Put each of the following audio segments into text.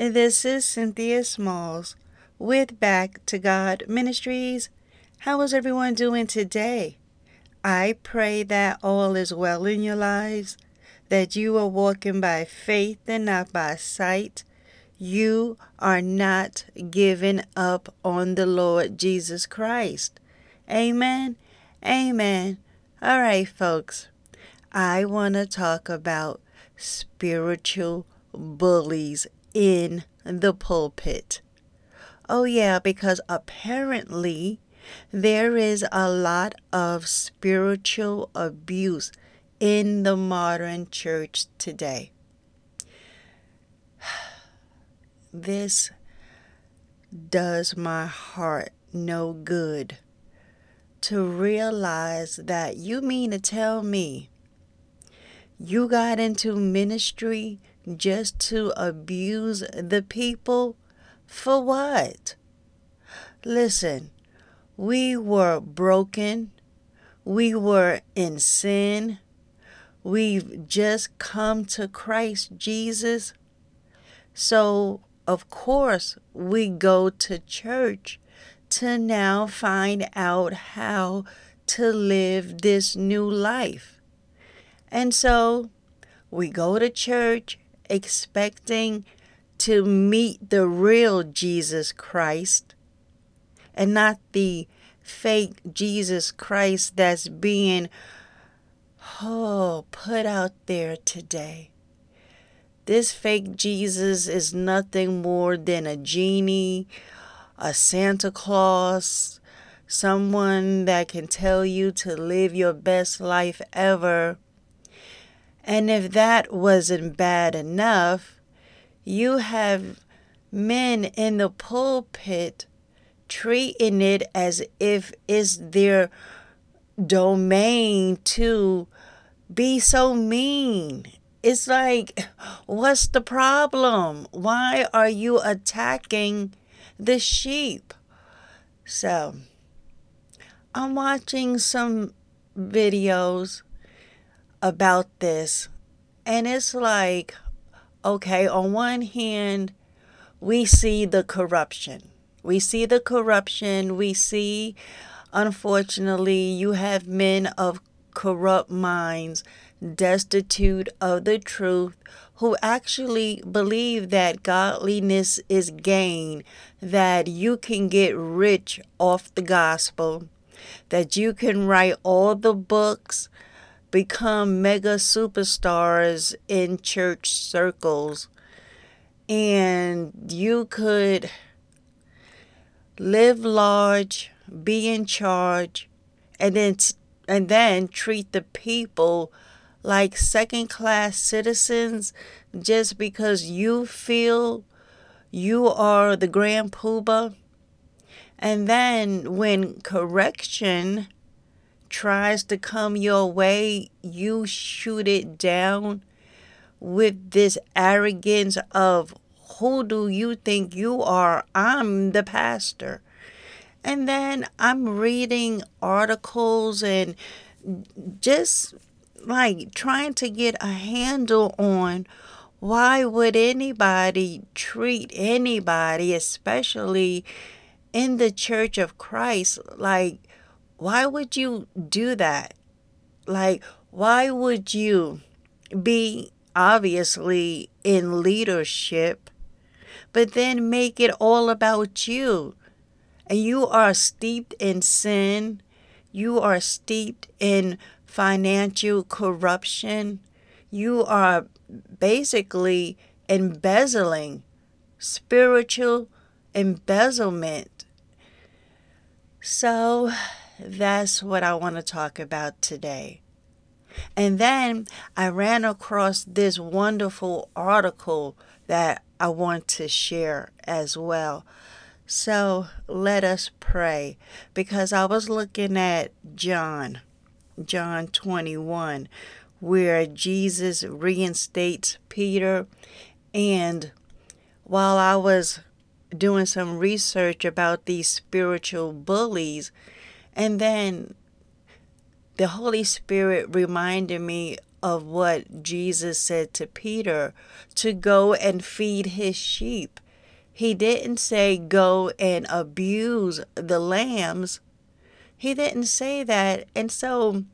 This is Cynthia Smalls with Back to God Ministries. How is everyone doing today? I pray that all is well in your lives, that you are walking by faith and not by sight. You are not giving up on the Lord Jesus Christ. Amen. Amen. All right, folks. I want to talk about spiritual bullies in the pulpit. Oh, yeah, because apparently there is a lot of spiritual abuse in the modern church today. This does my heart no good to realize that you mean to tell me you got into ministry just to abuse the people? For what? Listen, we were broken. We were in sin. We've just come to Christ Jesus. So, of course, we go to church to now find out how to live this new life. And so we go to church expecting to meet the real Jesus Christ and not the fake Jesus Christ that's being oh put out there today. This fake Jesus is nothing more than a genie, a Santa Claus, someone that can tell you to live your best life ever. And if that wasn't bad enough, you have men in the pulpit treating it as if it's their domain to be so mean. It's like, what's the problem? Why are you attacking the sheep? So, I'm watching some videos about this, and it's like, okay, on one hand, we see the corruption we see the corruption. We see, unfortunately, you have men of corrupt minds, destitute of the truth, who actually believe that godliness is gain, that you can get rich off the gospel, that you can write all the books, become mega superstars in church circles, and you could live large, be in charge, and then and then treat the people like second class citizens just because you feel you are the grand poobah. And then when correction tries to come your way, you shoot it down with this arrogance of who do you think you are? I'm the pastor. And then I'm reading articles and just like trying to get a handle on why would anybody treat anybody, especially in the church of Christ, like why would you do that? Like, why would you be obviously in leadership, but then make it all about you? And you are steeped in sin, you are steeped in financial corruption, you are basically embezzling, spiritual embezzlement. So that's what I want to talk about today. And then I ran across this wonderful article that I want to share as well. So let us pray because I was looking at John, John 21, where Jesus reinstates Peter. And while I was doing some research about these spiritual bullies, and then the Holy Spirit reminded me of what Jesus said to Peter to go and feed his sheep. He didn't say go and abuse the lambs. He didn't say that. And so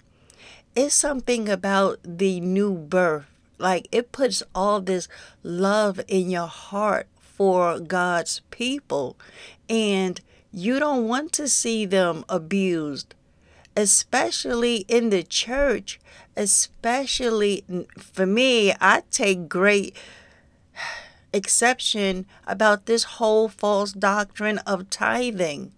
it's something about the new birth. Like it puts all this love in your heart for God's people. And you don't want to see them abused, especially in the church. Especially for me, I take great exception about this whole false doctrine of tithing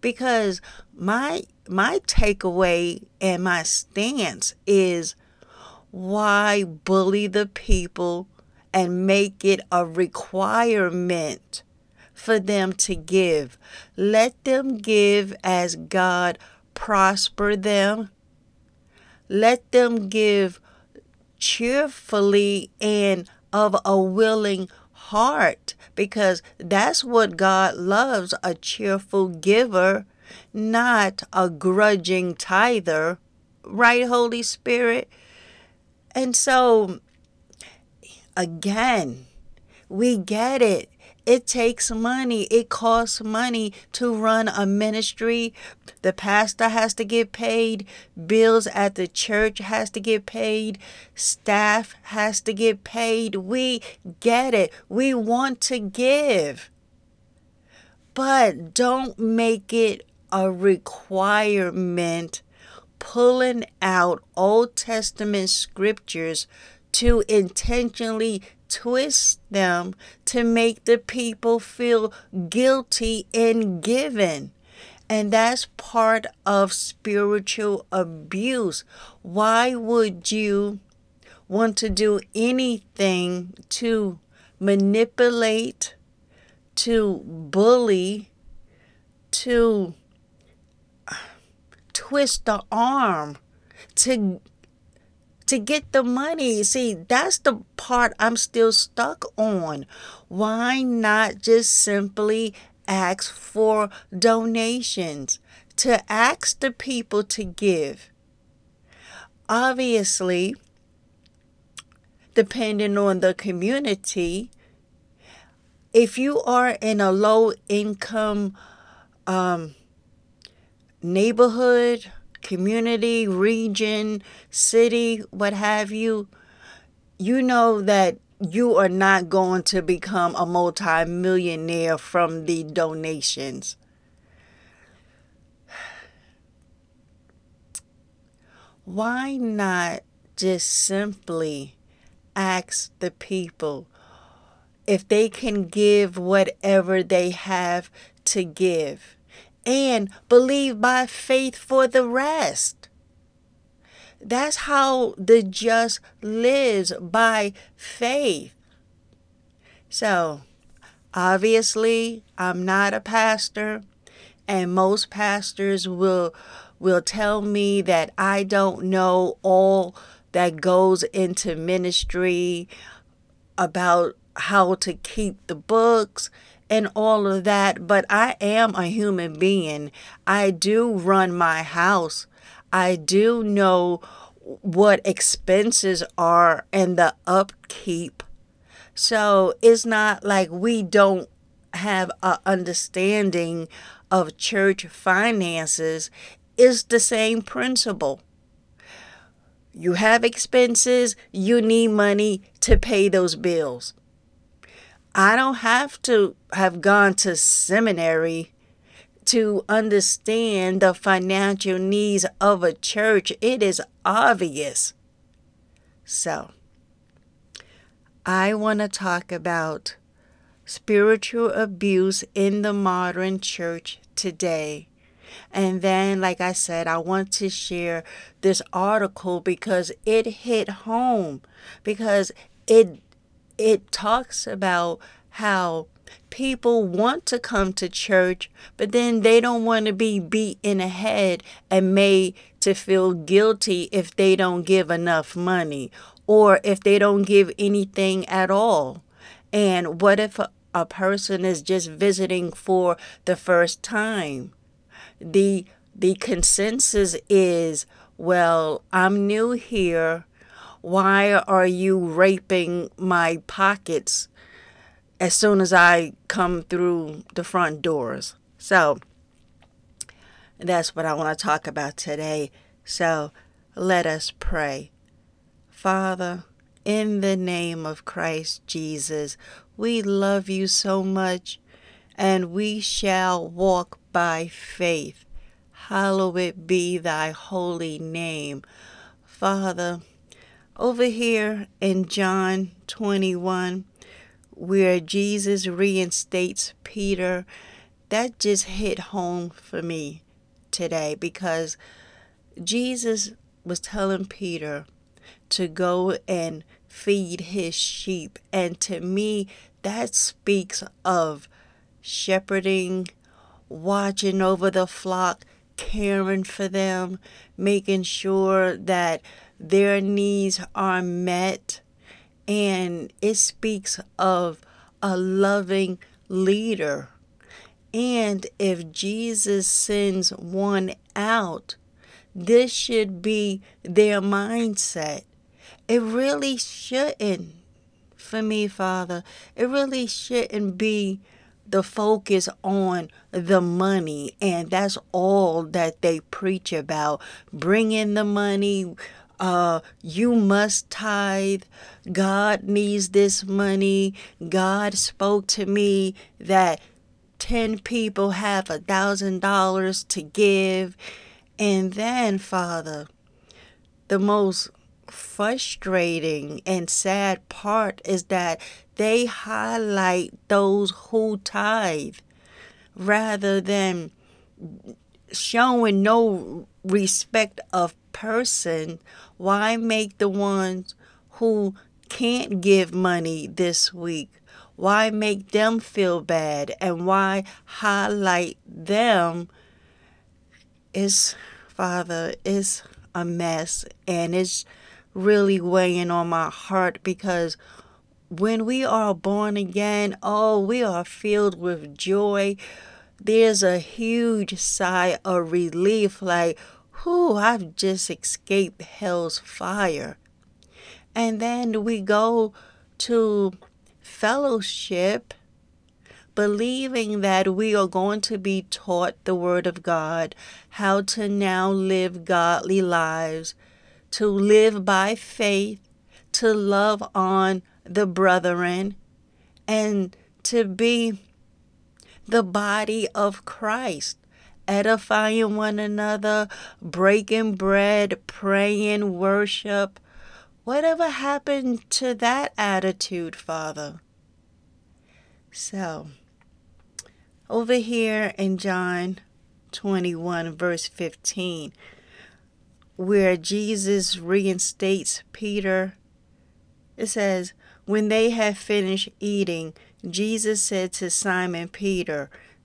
because my my takeaway and my stance is why bully the people and make it a requirement for them to give. Let them give as God prosper them. Let them give cheerfully and of a willing heart because that's what God loves a cheerful giver, not a grudging tither. Right, Holy Spirit? And so, again, we get it. It takes money. It costs money to run a ministry. The pastor has to get paid. Bills at the church has to get paid. Staff has to get paid. We get it. We want to give. But don't make it a requirement pulling out Old Testament scriptures to intentionally twist them to make the people feel guilty in giving. And that's part of spiritual abuse. Why would you want to do anything to manipulate, to bully, to twist the arm, to to get the money. See, that's the part I'm still stuck on. Why not just simply ask for donations? To ask the people to give. Obviously, depending on the community, if you are in a low income um, neighborhood, community, region, city, what have you, you know that you are not going to become a multimillionaire from the donations. Why not just simply ask the people if they can give whatever they have to give? And believe by faith for the rest. That's how the just lives by faith. So, obviously, I'm not a pastor, and most pastors will will tell me that I don't know all that goes into ministry about how to keep the books and all of that, but I am a human being. I do run my house. I do know what expenses are and the upkeep. So it's not like we don't have a understanding of church finances. It's the same principle. You have expenses, you need money to pay those bills. I don't have to have gone to seminary to understand the financial needs of a church. It is obvious. So, I want to talk about spiritual abuse in the modern church today. And then, like I said, I want to share this article because it hit home because it it talks about how people want to come to church, but then they don't want to be beat in the head and made to feel guilty if they don't give enough money or if they don't give anything at all. And what if a, a person is just visiting for the first time? The the consensus is, well, I'm new here. Why are you raping my pockets as soon as I come through the front doors? So that's what I want to talk about today. So let us pray. Father, in the name of Christ Jesus, we love you so much, and we shall walk by faith. Hallowed be thy holy name. Father, over here in John 21, where Jesus reinstates Peter, that just hit home for me today because Jesus was telling Peter, to go and feed his sheep. And to me, that speaks of shepherding, watching over the flock, caring for them, making sure that their needs are met. And it speaks of a loving leader. And if Jesus sends one out, this should be their mindset it really shouldn't, for me, Father, it really shouldn't be the focus on the money. And that's all that they preach about. Bring in the money. Uh, you must tithe. God needs this money. God spoke to me that 10 people have a thousand dollars to give. And then, Father, the most frustrating and sad part is that they highlight those who tithe rather than showing no respect of person why make the ones who can't give money this week? Why make them feel bad? And why highlight them? Is father is a mess and it's really weighing on my heart because when we are born again, oh, we are filled with joy. There's a huge sigh of relief, like, whoo, I've just escaped hell's fire. And then we go to fellowship, believing that we are going to be taught the Word of God, how to now live godly lives to live by faith, to love on the brethren, and to be the body of Christ, edifying one another, breaking bread, praying, worship. Whatever happened to that attitude, Father? So, over here in John 21, verse 15, where Jesus reinstates Peter. It says, When they had finished eating, Jesus said to Simon Peter,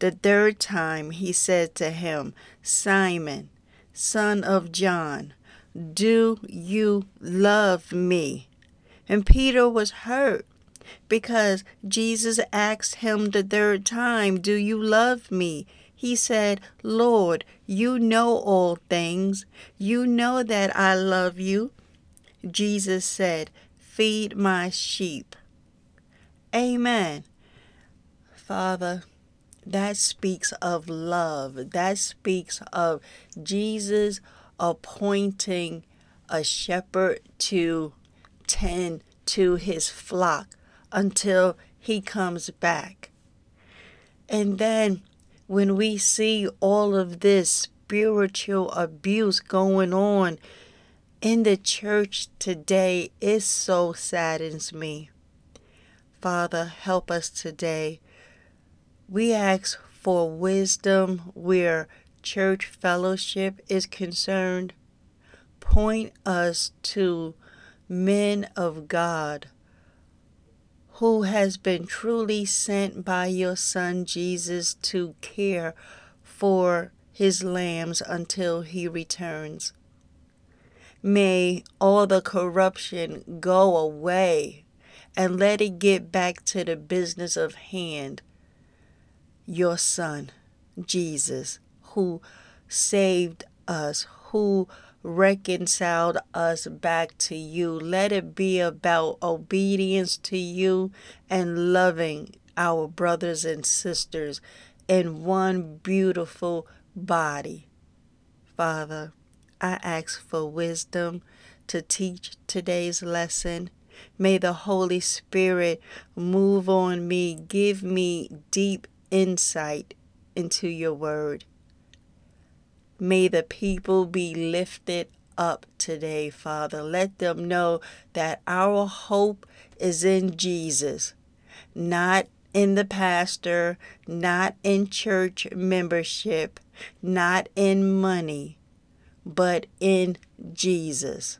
The third time he said to him, Simon, son of John, do you love me? And Peter was hurt because Jesus asked him the third time, Do you love me? He said, Lord, you know all things. You know that I love you. Jesus said, Feed my sheep. Amen. Father, that speaks of love. That speaks of Jesus appointing a shepherd to tend to his flock until he comes back. And then when we see all of this spiritual abuse going on in the church today, it so saddens me. Father, help us today. We ask for wisdom where church fellowship is concerned. Point us to men of God who has been truly sent by your Son Jesus to care for his lambs until he returns. May all the corruption go away and let it get back to the business of hand. Your Son, Jesus, who saved us, who reconciled us back to you. Let it be about obedience to you and loving our brothers and sisters in one beautiful body. Father, I ask for wisdom to teach today's lesson. May the Holy Spirit move on me, give me deep insight into your word. May the people be lifted up today, Father. Let them know that our hope is in Jesus, not in the pastor, not in church membership, not in money, but in Jesus.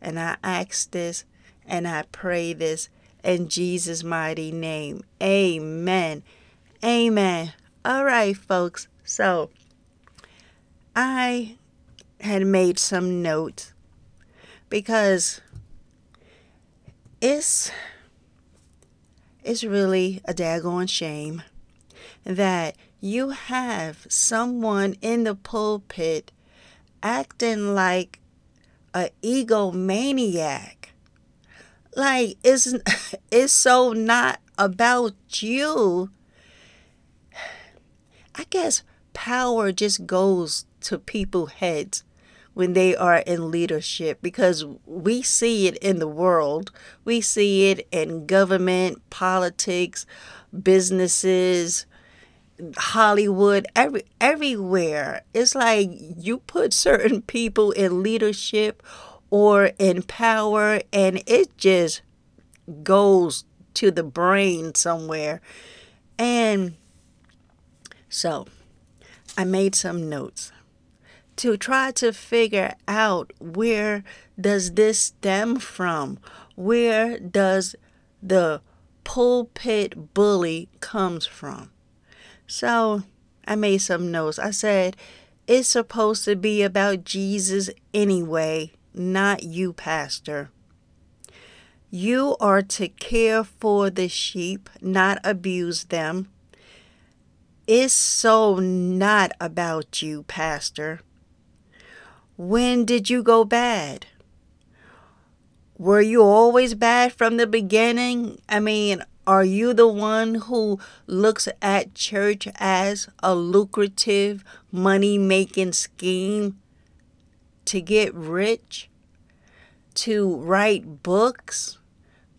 And I ask this and I pray this in Jesus' mighty name. Amen. Amen. All right, folks. So, I had made some notes because it's it's really a daggone shame that you have someone in the pulpit acting like a egomaniac. Like it's it's so not about you. I guess power just goes to people's heads when they are in leadership because we see it in the world. We see it in government, politics, businesses, Hollywood, every everywhere. It's like you put certain people in leadership or in power and it just goes to the brain somewhere. And so I made some notes to try to figure out where does this stem from? Where does the pulpit bully comes from? So I made some notes. I said it's supposed to be about Jesus anyway, not you, pastor. You are to care for the sheep, not abuse them. It's so not about you, pastor. When did you go bad? Were you always bad from the beginning? I mean, are you the one who looks at church as a lucrative money making scheme to get rich, to write books,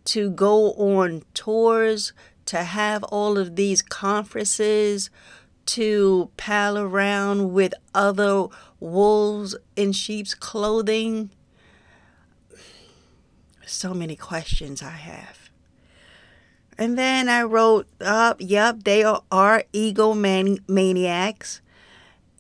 to go on tours, to have all of these conferences, to pal around with other wolves in sheep's clothing? So many questions I have. And then I wrote up, yep, they are, are egomaniacs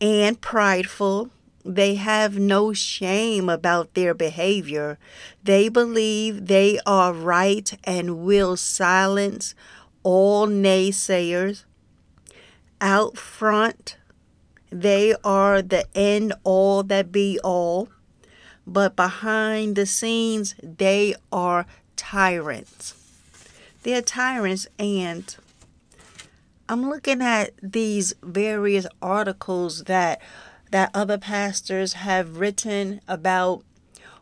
and prideful. They have no shame about their behavior. They believe they are right and will silence all naysayers. out front, they are the end all that be all, but behind the scenes, they are tyrants. They're tyrants, and I'm looking at these various articles that that other pastors have written about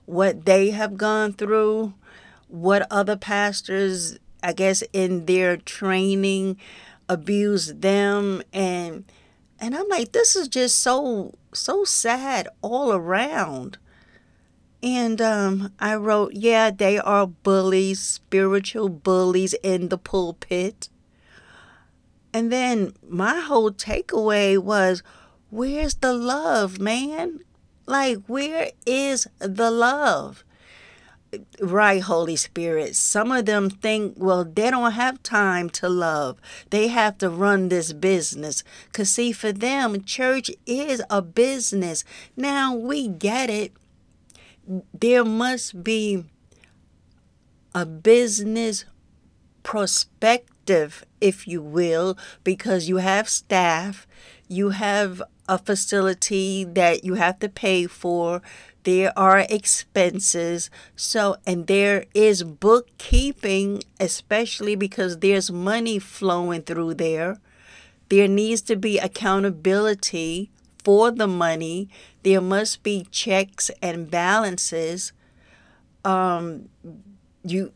what they have gone through, what other pastors, I guess, in their training abuse them and and I'm like this is just so so sad all around. And um, I wrote, yeah, they are bullies, spiritual bullies in the pulpit. And then my whole takeaway was, where's the love, man? Like, where is the love? Right, Holy Spirit. Some of them think, well, they don't have time to love. They have to run this business. Because, see, for them, church is a business. Now, we get it. There must be a business perspective, if you will, because you have staff, you have a facility that you have to pay for there are expenses. So and there is bookkeeping especially because there's money flowing through there. There needs to be accountability for the money. There must be checks and balances. Um you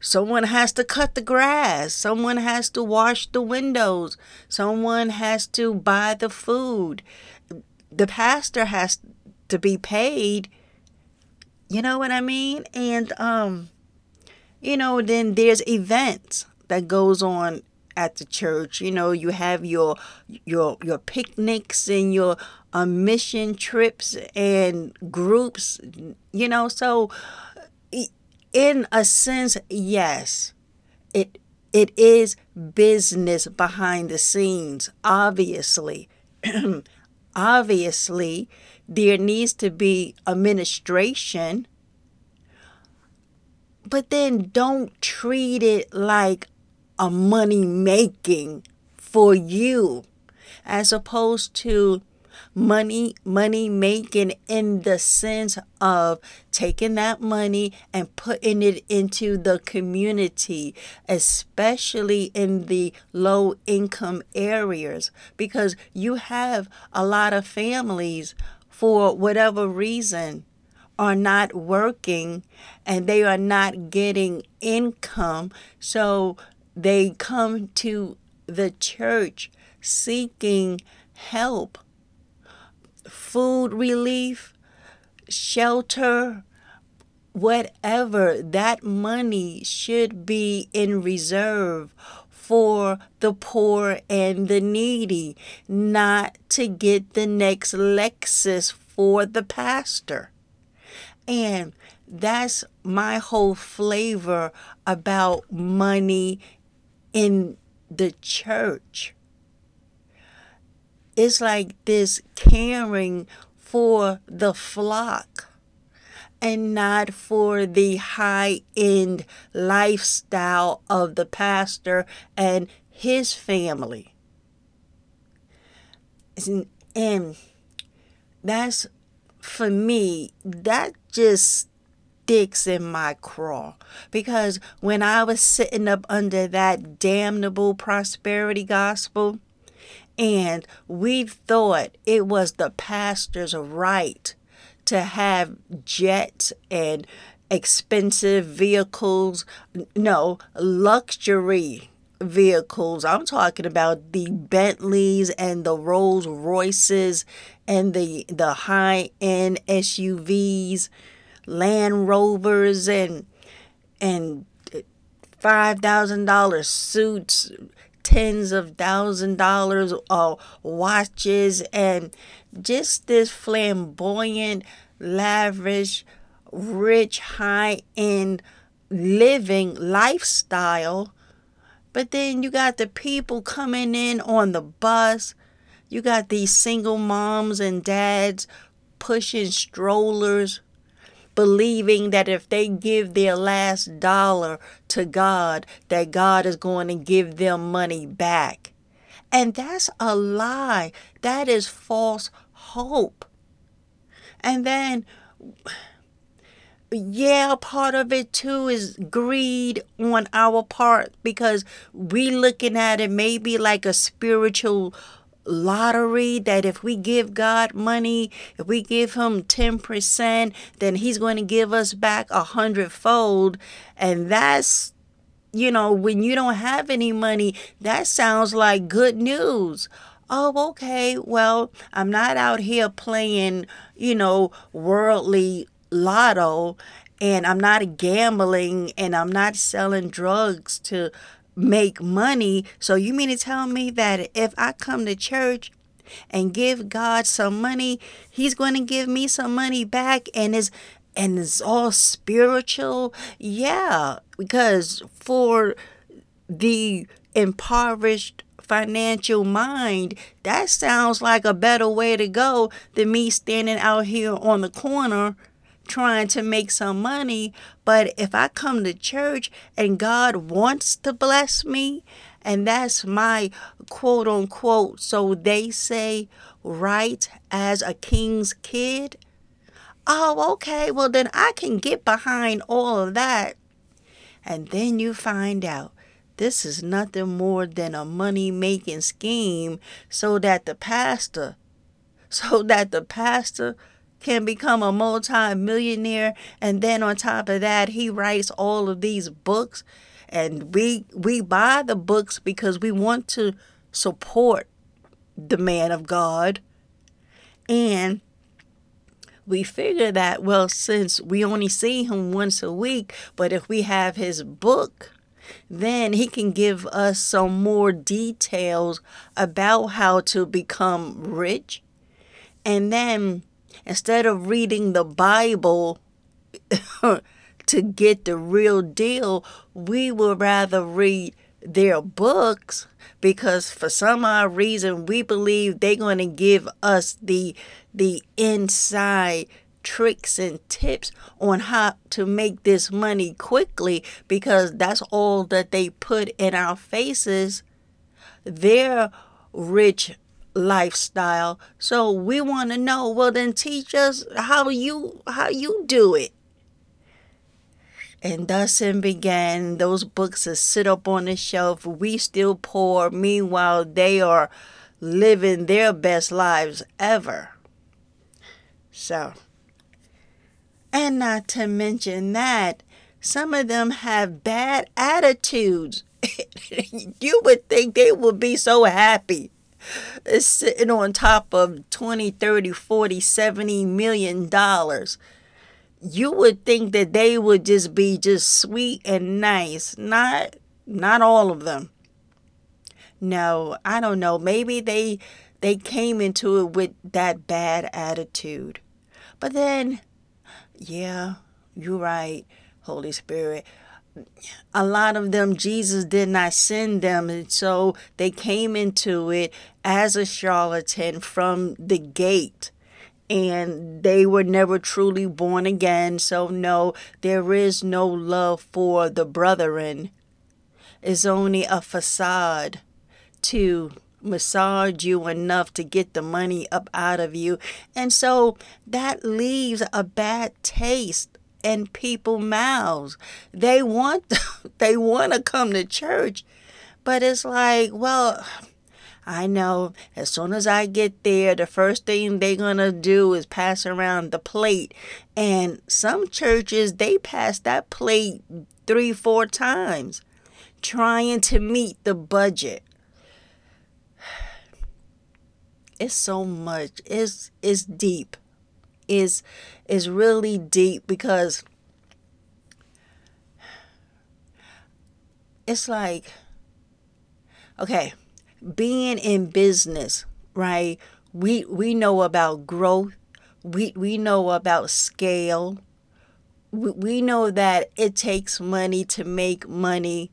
someone has to cut the grass. Someone has to wash the windows. Someone has to buy the food. The pastor has to be paid. You know what I mean? And um you know, then there's events that goes on at the church. You know, you have your your your picnics and your uh, mission trips and groups. You know, so in a sense, yes, it it is business behind the scenes. Obviously, obviously, there needs to be administration, but then don't treat it like a money making for you as opposed to money money making in the sense of taking that money and putting it into the community especially in the low income areas because you have a lot of families for whatever reason are not working and they are not getting income. So they come to the church seeking help, food relief, shelter, whatever. That money should be in reserve for the poor and the needy, not to get the next Lexus for the pastor. And that's my whole flavor about money in the church. It's like this caring for the flock and not for the high end lifestyle of the pastor and his family. And that's for me, that just sticks in my craw because when I was sitting up under that damnable prosperity gospel, and we thought it was the pastor's right to have jets and expensive vehicles. No, luxury vehicles. I'm talking about the Bentleys and the Rolls Royces and the the high end SUVs, Land Rovers and and uh, five thousand dollar suits, tens of thousand dollars of watches and just this flamboyant, lavish, rich, high end living lifestyle. But then you got the people coming in on the bus. You got these single moms and dads pushing strollers, believing that if they give their last dollar to God, that God is going to give them money back. And that's a lie. That is false hope. And then yeah, part of it too is greed on our part because we looking at it maybe like a spiritual lottery that if we give God money, if we give him 10%, then he's going to give us back a hundredfold. And that's, you know, when you don't have any money, that sounds like good news. Oh, okay. Well, I'm not out here playing, you know, worldly lotto and I'm not gambling and I'm not selling drugs to make money. So you mean to tell me that if I come to church and give God some money, he's going to give me some money back and it's and it's all spiritual? Yeah, because for the impoverished financial mind, that sounds like a better way to go than me standing out here on the corner trying to make some money. But if I come to church and God wants to bless me, and that's my quote unquote, so they say, right as a king's kid. Oh, okay, well, then I can get behind all of that. And then you find out this is nothing more than a money making scheme so that the pastor, so that the pastor can become a multi-millionaire and then on top of that he writes all of these books. And we we buy the books because we want to support the man of God. And we figure that well since we only see him once a week but if we have his book then he can give us some more details about how to become rich. And then instead of reading the Bible to get the real deal, we would rather read their books because for some odd reason we believe they're going to give us the the inside tricks and tips on how to make this money quickly because that's all that they put in our faces. Their rich lifestyle. So we want to know, well then teach us how you how you do it. And thus it began. Those books that sit up on the shelf. We still poor. Meanwhile, they are living their best lives ever. So, and not to mention that some of them have bad attitudes. you would think they would be so happy is sitting on top of 20, 30, 40, 70 million dollars. You would think that they would just be just sweet and nice. Not not all of them. No, I don't know. Maybe they they came into it with that bad attitude. But then yeah, you're right, Holy Spirit a lot of them Jesus did not send them and so they came into it as a charlatan from the gate and they were never truly born again. So no there is no love for the brethren. It's only a facade to massage you enough to get the money up out of you. And so that leaves a bad taste in people's mouths. They want they want to come to church, but it's like, well, I know as soon as I get there, the first thing they're going to do is pass around the plate. And some churches, they pass that plate three, four times trying to meet the budget. It's so much. It's it's deep is is really deep because it's like okay, being in business, right? We we know about growth. We we know about scale. We, we know that it takes money to make money.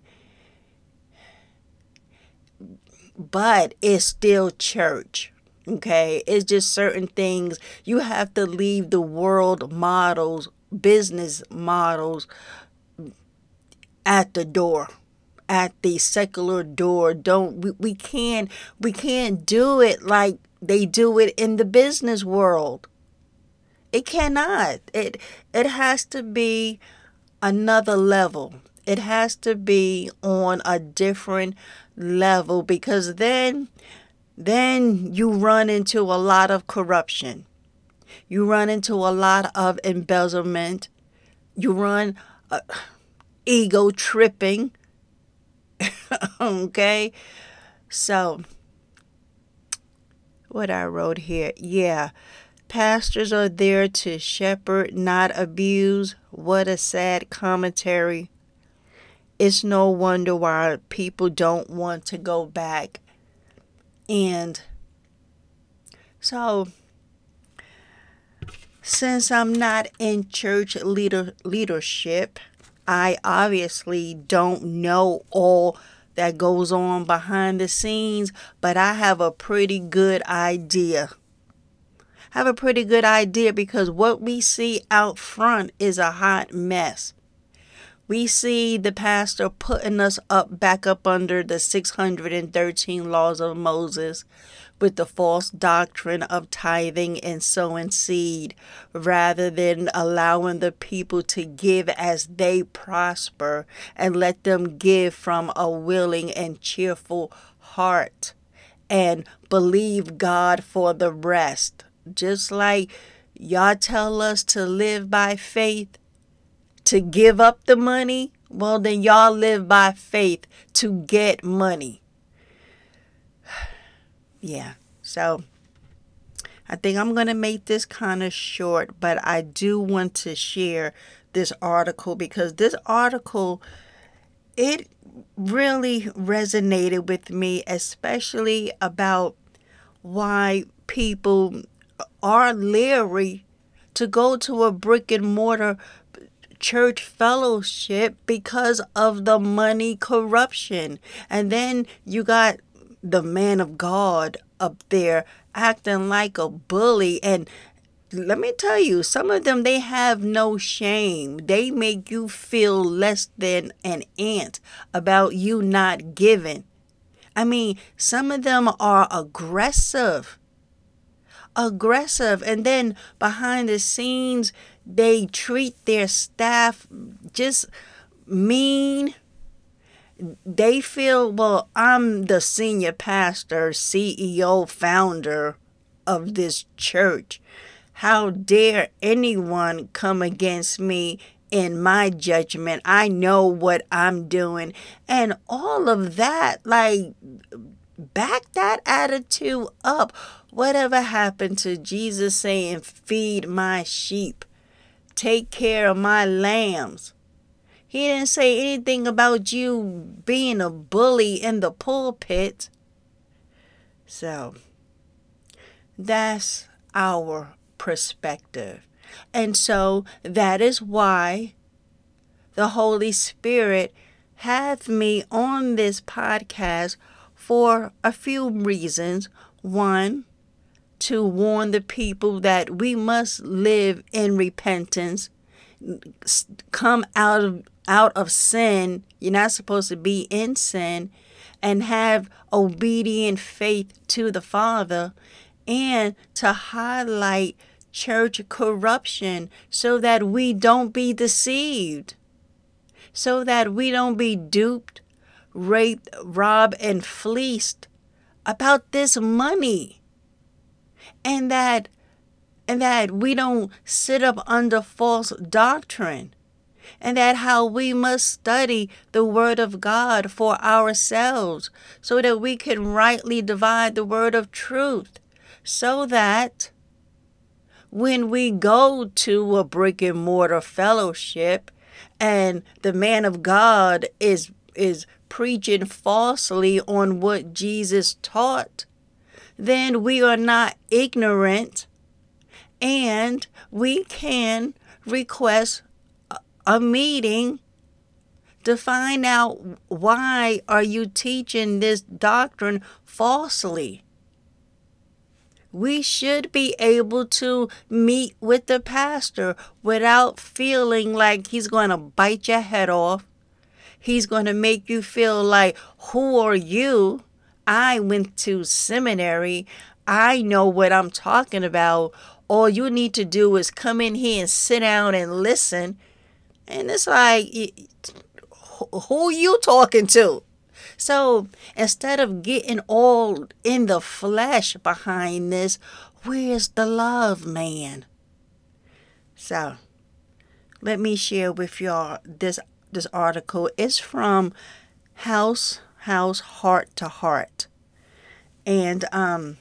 But it's still church Okay, it's just certain things you have to leave the world models, business models at the door. at the secular door. Don't we, we can't we can't do it like they do it in the business world. It cannot. It it has to be another level. It has to be on a different level because then then you run into a lot of corruption. You run into a lot of embezzlement. You run uh, ego tripping. okay? So, what I wrote here. Yeah. Pastors are there to shepherd, not abuse. What a sad commentary. It's no wonder why people don't want to go back. And so, since I'm not in church leader leadership, I obviously don't know all that goes on behind the scenes, but I have a pretty good idea. have a pretty good idea because what we see out front is a hot mess. We see the pastor putting us up back up under the 613 laws of Moses with the false doctrine of tithing and sowing seed rather than allowing the people to give as they prosper and let them give from a willing and cheerful heart and believe God for the rest. Just like y'all tell us to live by faith, to give up the money, well, then y'all live by faith to get money yeah. So I think I'm going to make this kind of short, but I do want to share this article because this article it really resonated with me especially about why people are leery to go to a brick and mortar church fellowship because of the money corruption. And then you got the man of God up there acting like a bully and let me tell you, some of them they have no shame. They make you feel less than an ant about you not giving. I mean, some of them are aggressive. Aggressive. And then behind the scenes, they treat their staff just mean they feel, well, I'm the senior pastor, CEO, founder of this church. How dare anyone come against me in my judgment? I know what I'm doing. And all of that, like, back that attitude up. Whatever happened to Jesus saying, Feed my sheep, take care of my lambs? He didn't say anything about you being a bully in the pulpit. So, that's our perspective. And so, that is why the Holy Spirit hath me on this podcast for a few reasons. One, to warn the people that we must live in repentance, come out of out of sin. You're not supposed to be in sin and have obedient faith to the Father and to highlight church corruption so that we don't be deceived, so that we don't be duped, raped, robbed, and fleeced about this money. And that and that we don't sit up under false doctrine and that how we must study the Word of God for ourselves so that we can rightly divide the Word of truth, so that when we go to a brick and mortar fellowship and the man of God is is preaching falsely on what Jesus taught, then we are not ignorant and we can request a meeting to find out why are you teaching this doctrine falsely we should be able to meet with the pastor without feeling like he's going to bite your head off He's going to make you feel like, who are you? I went to seminary. I know what I'm talking about. All you need to do is come in here and sit down and listen. And it's like, who you talking to? So instead of getting all in the flesh behind this, where's the love, man? So let me share with y'all this this article. It's from House House Heart to Heart. And um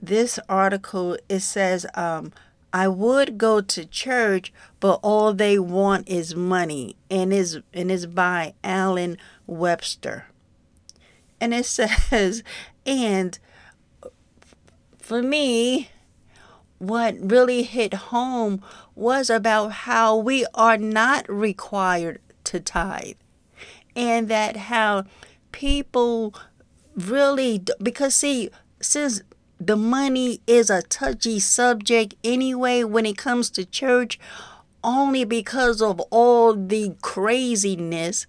this article it says um I would go to church, but all they want is money, and is and is by Allan Webster. And it says, and for me, what really hit home was about how we are not required to tithe, and that how people really because see since the money is a touchy subject anyway when it comes to church, only because of all the craziness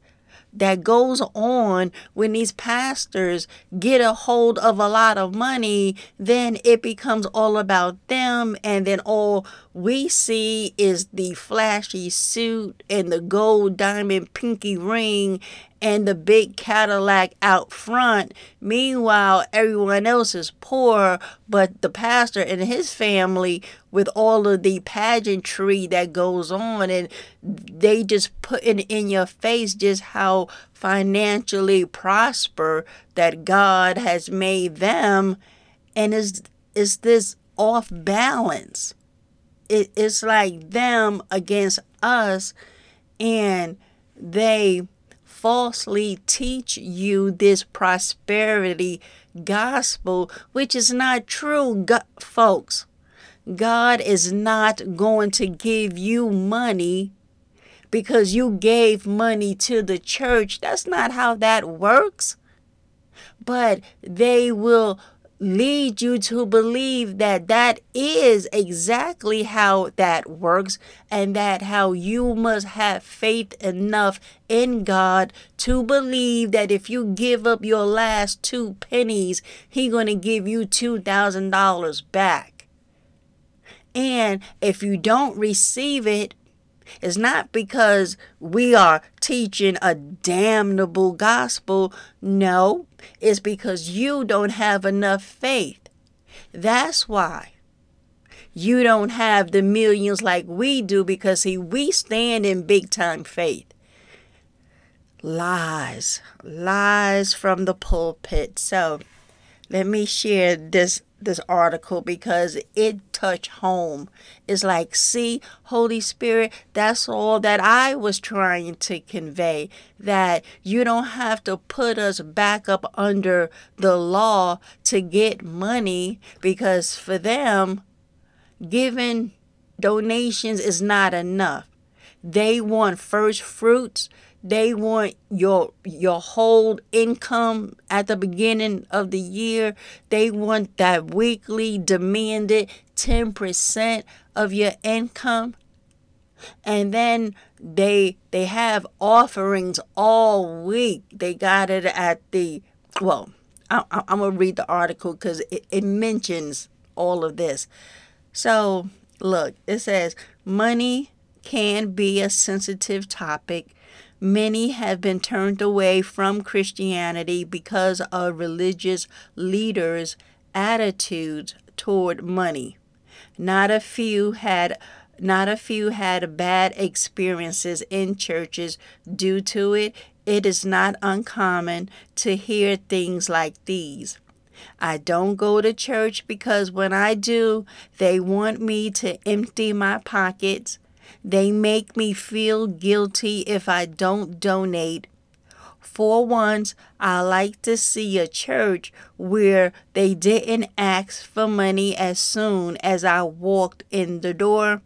that goes on when these pastors get a hold of a lot of money, then it becomes all about them. And then all we see is the flashy suit and the gold diamond pinky ring and the big Cadillac out front. Meanwhile, everyone else is poor, but the pastor and his family, with all of the pageantry that goes on, and they just put it in your face just how financially prosper that God has made them, and is is this off balance? It, it's like them against us, and they falsely teach you this prosperity gospel, which is not true, folks. God is not going to give you money because you gave money to the church. That's not how that works. But they will lead you to believe that that is exactly how that works and that how you must have faith enough in God to believe that if you give up your last two pennies, he going to give you $2,000 back. And if you don't receive it, it's not because we are teaching a damnable gospel. No, it's because you don't have enough faith. That's why. You don't have the millions like we do because see we stand in big time faith. Lies, lies from the pulpit. So, let me share this this article because it touched home. It's like, see, Holy Spirit, that's all that I was trying to convey. That you don't have to put us back up under the law to get money because for them, giving donations is not enough. They want first fruits they want your your whole income at the beginning of the year. They want that weekly demanded 10% of your income. And then they they have offerings all week. They got it at the well, I, am gonna read the article because it, it mentions all of this. So look, it says money can be a sensitive topic Many have been turned away from Christianity because of religious leaders' attitudes toward money. Not a few had not a few had bad experiences in churches due to it. It is not uncommon to hear things like these. I don't go to church because when I do, they want me to empty my pockets they make me feel guilty if I don't donate. For once, I like to see a church where they didn't ask for money as soon as I walked in the door.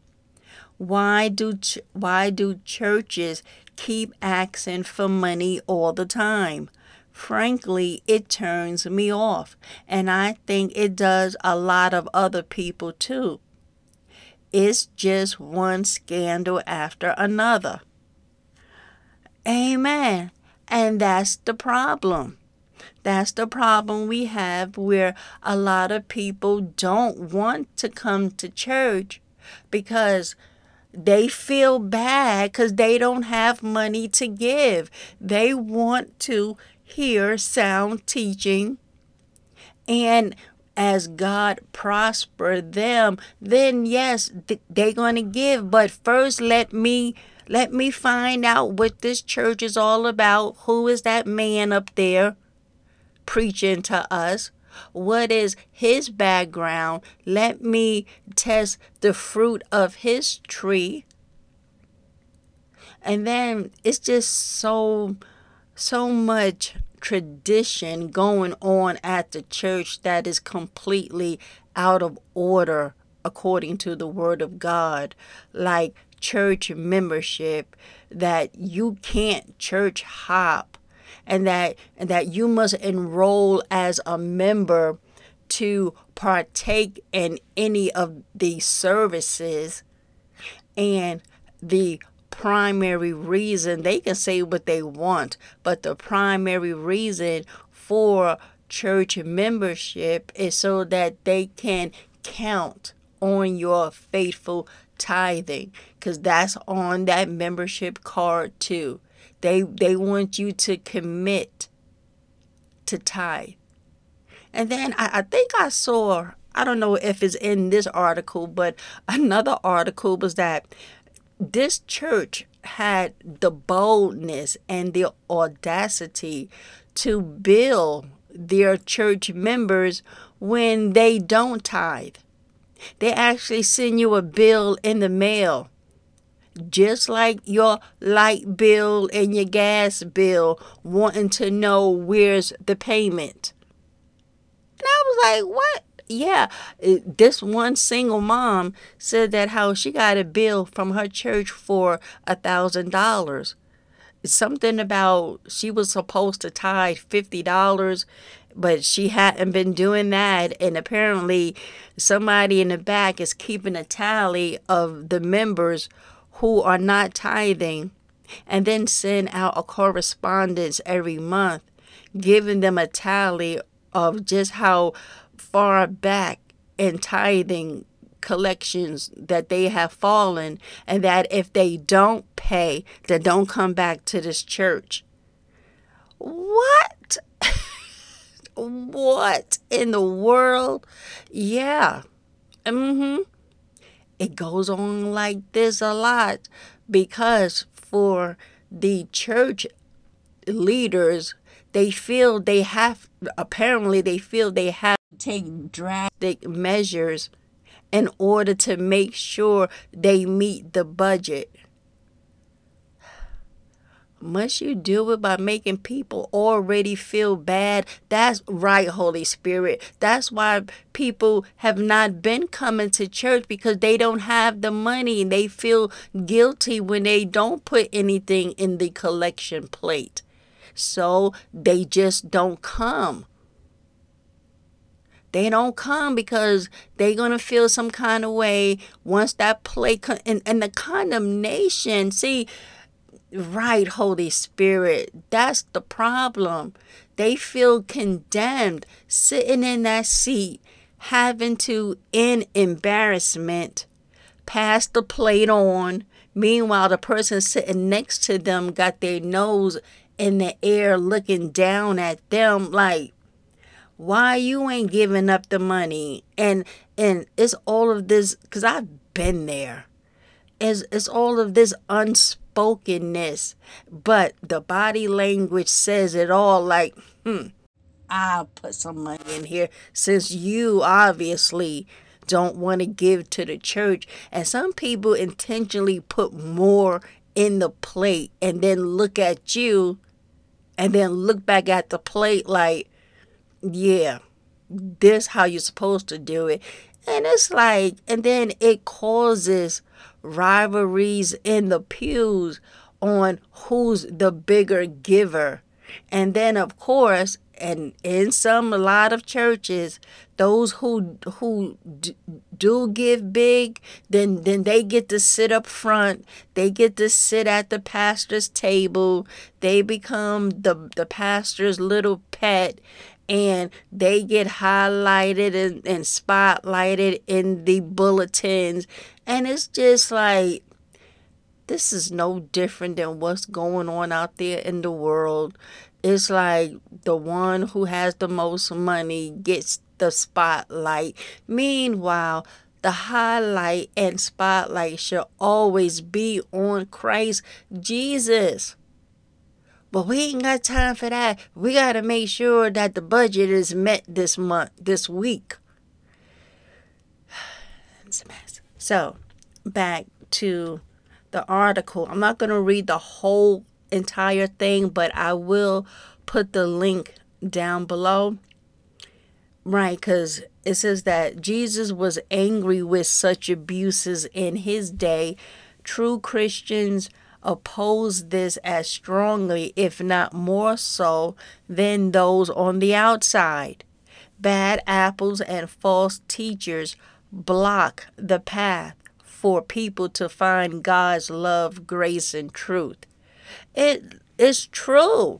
Why do ch- why do churches keep asking for money all the time? Frankly, it turns me off, and I think it does a lot of other people too. It's just one scandal after another. Amen. And that's the problem. That's the problem we have where a lot of people don't want to come to church because they feel bad because they don't have money to give. They want to hear sound teaching and as God prosper them, then yes, th- they're going to give. But first, let me let me find out what this church is all about. Who is that man up there preaching to us? What is his background? Let me test the fruit of his tree. And then it's just so so much tradition going on at the church that is completely out of order according to the word of God, like church membership, that you can't church hop and that and that you must enroll as a member to partake in any of these services and the primary reason. They can say what they want but the primary reason for church membership is so that they can count on your faithful tithing because that's on that membership card too. They they want you to commit to tithe. And then I, I think i saw i don't know if it's in this article but another article was that this church had the boldness and the audacity to bill their church members when they don't tithe. They actually send you a bill in the mail, just like your light bill and your gas bill, wanting to know where's the payment. And I was like, what? Yeah, uh, this one single mom said that how she got a bill from her church for a thousand dollars. Something about she was supposed to tithe fifty dollars, but she hadn't been doing that, and apparently somebody in the back is keeping a tally of the members who are not tithing, and then send out a correspondence every month, giving them a tally of just how far back in tithing collections that they have fallen and that if they don't pay then don't come back to this church. What? What in the world? Yeah. Mm mhm it goes on like this a lot because for the church leaders they feel they have apparently they feel they have take drastic measures in order to make sure they meet the budget must you do it by making people already feel bad? That's right, Holy Spirit. That's why people have not been coming to church because they don't have the money and they feel guilty when they don't put anything in the collection plate so they just don't come. They don't come because they're going to feel some kind of way once that play con- and, and the condemnation. See, right, Holy Spirit, that's the problem. They feel condemned sitting in that seat, having to, in embarrassment, pass the plate on. Meanwhile, the person sitting next to them got their nose in the air looking down at them like why you ain't giving up the money? And and it's all of this because i've been there. It's, it's all of this unspokenness. But the body language says it all like hmm i'll put some money in here since you obviously don't want to give to the church. And some people intentionally put more in the plate and then look at you and then look back at the plate like, yeah, this how you're supposed to do it. And it's like, and then it causes rivalries in the pews on who's the bigger giver. And then of course, and in some a lot of churches, those who who d- do give big, then then they get to sit up front. They get to sit at the pastor's table. They become the the pastor's little pet and they get highlighted and, and spotlighted in the bulletins. And it's just like this is no different than what's going on out there in the world. It's like the one who has the most money gets the spotlight. Meanwhile, the highlight and spotlight should always be on Christ Jesus. But we ain't got time for that. We got to make sure that the budget is met this month, this week. It's a mess. So, back to the article. I'm not going to read the whole entire thing, but I will put the link down below. Right, because it says that Jesus was angry with such abuses in his day. True Christians oppose this as strongly, if not more so, than those on the outside. Bad apples and false teachers block the path for people to find God's love, grace, and truth. It is true.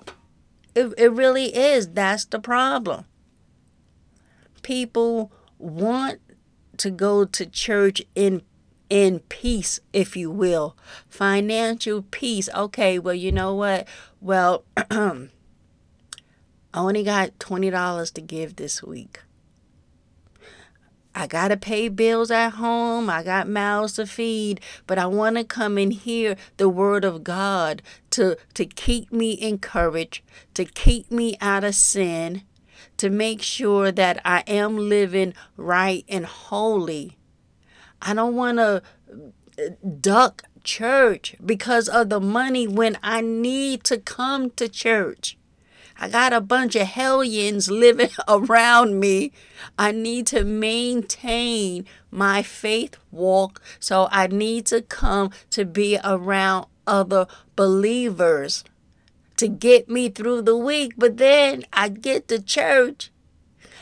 It, it really is. That's the problem people want to go to church in in peace, if you will. Financial peace. Okay, well, you know what? Well, I only got $20 to give this week. I got to pay bills at home. I got mouths to feed, but I want to come and hear the word of God to to keep me encouraged, to keep me out of sin, to make sure that I am living right and holy. I don't want to uh, duck church because of the money when I need to come to church. I got a bunch of hellions living around me. I need to maintain my faith walk, so I need to come to be around other believers to get me through the week. But then I get to church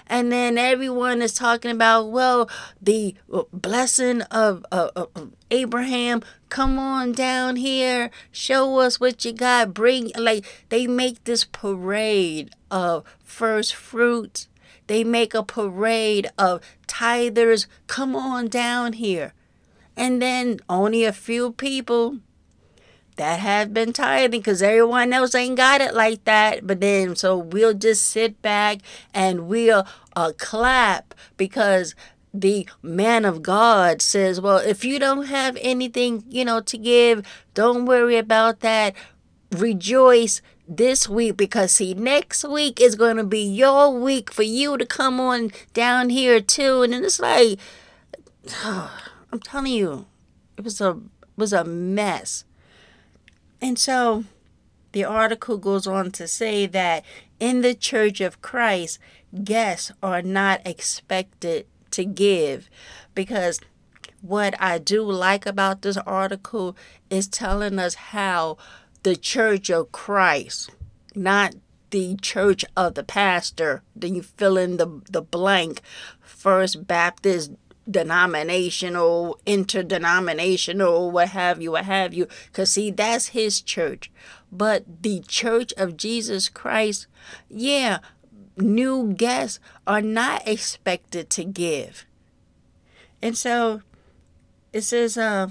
and then everyone is talking about well the uh, blessing of, of, of, abraham. Come on down here. Show us what you got. Bring like they make this parade of first fruits. They make a parade of tithers. Come on down here. And then only a few people that have been tithing because everyone else ain't got it like that. But then, so we'll just sit back and we'll uh, clap because the man of God says, Well, if you don't have anything, you know, to give, don't worry about that. Rejoice this week because see next week is going to be your week for you to come on down here too and it's like i'm telling you it was a it was a mess and so the article goes on to say that in the Church of Christ, guests are not expected to give because what I do like about this article is telling us how the Church of Christ, not the church of the pastor, then you fill in the, the blank, First Baptist denominational, interdenominational, what have you, what have you. Because, see, that's his church. But the church of Jesus Christ, yeah, new guests are not expected to give. And so it says, uh,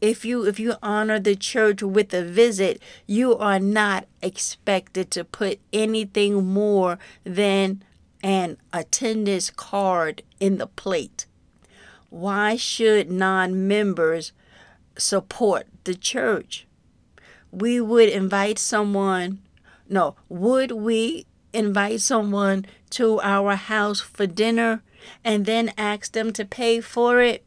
if you if you honor the church with a visit, you are not expected to put anything more than an attendance card in the plate why should non members support the church? We would invite someone, no, would we invite someone to our house for dinner and then ask them to pay for it?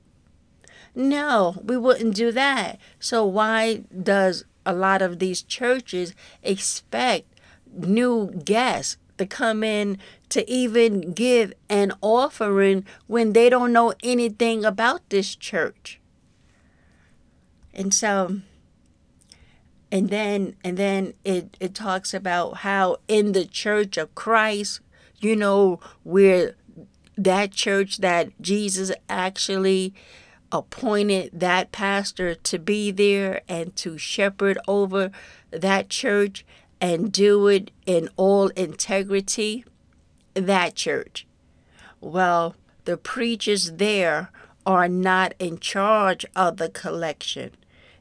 No, we wouldn't do that. So, why does a lot of these churches expect new guests to come in to even give an offering when they don't know anything about this church. And so and then and then it, it talks about how in the church of Christ, you know, we're that church that Jesus actually appointed that pastor to be there and to shepherd over that church and do it in all integrity, that church. Well, the preachers there are not in charge of the collection.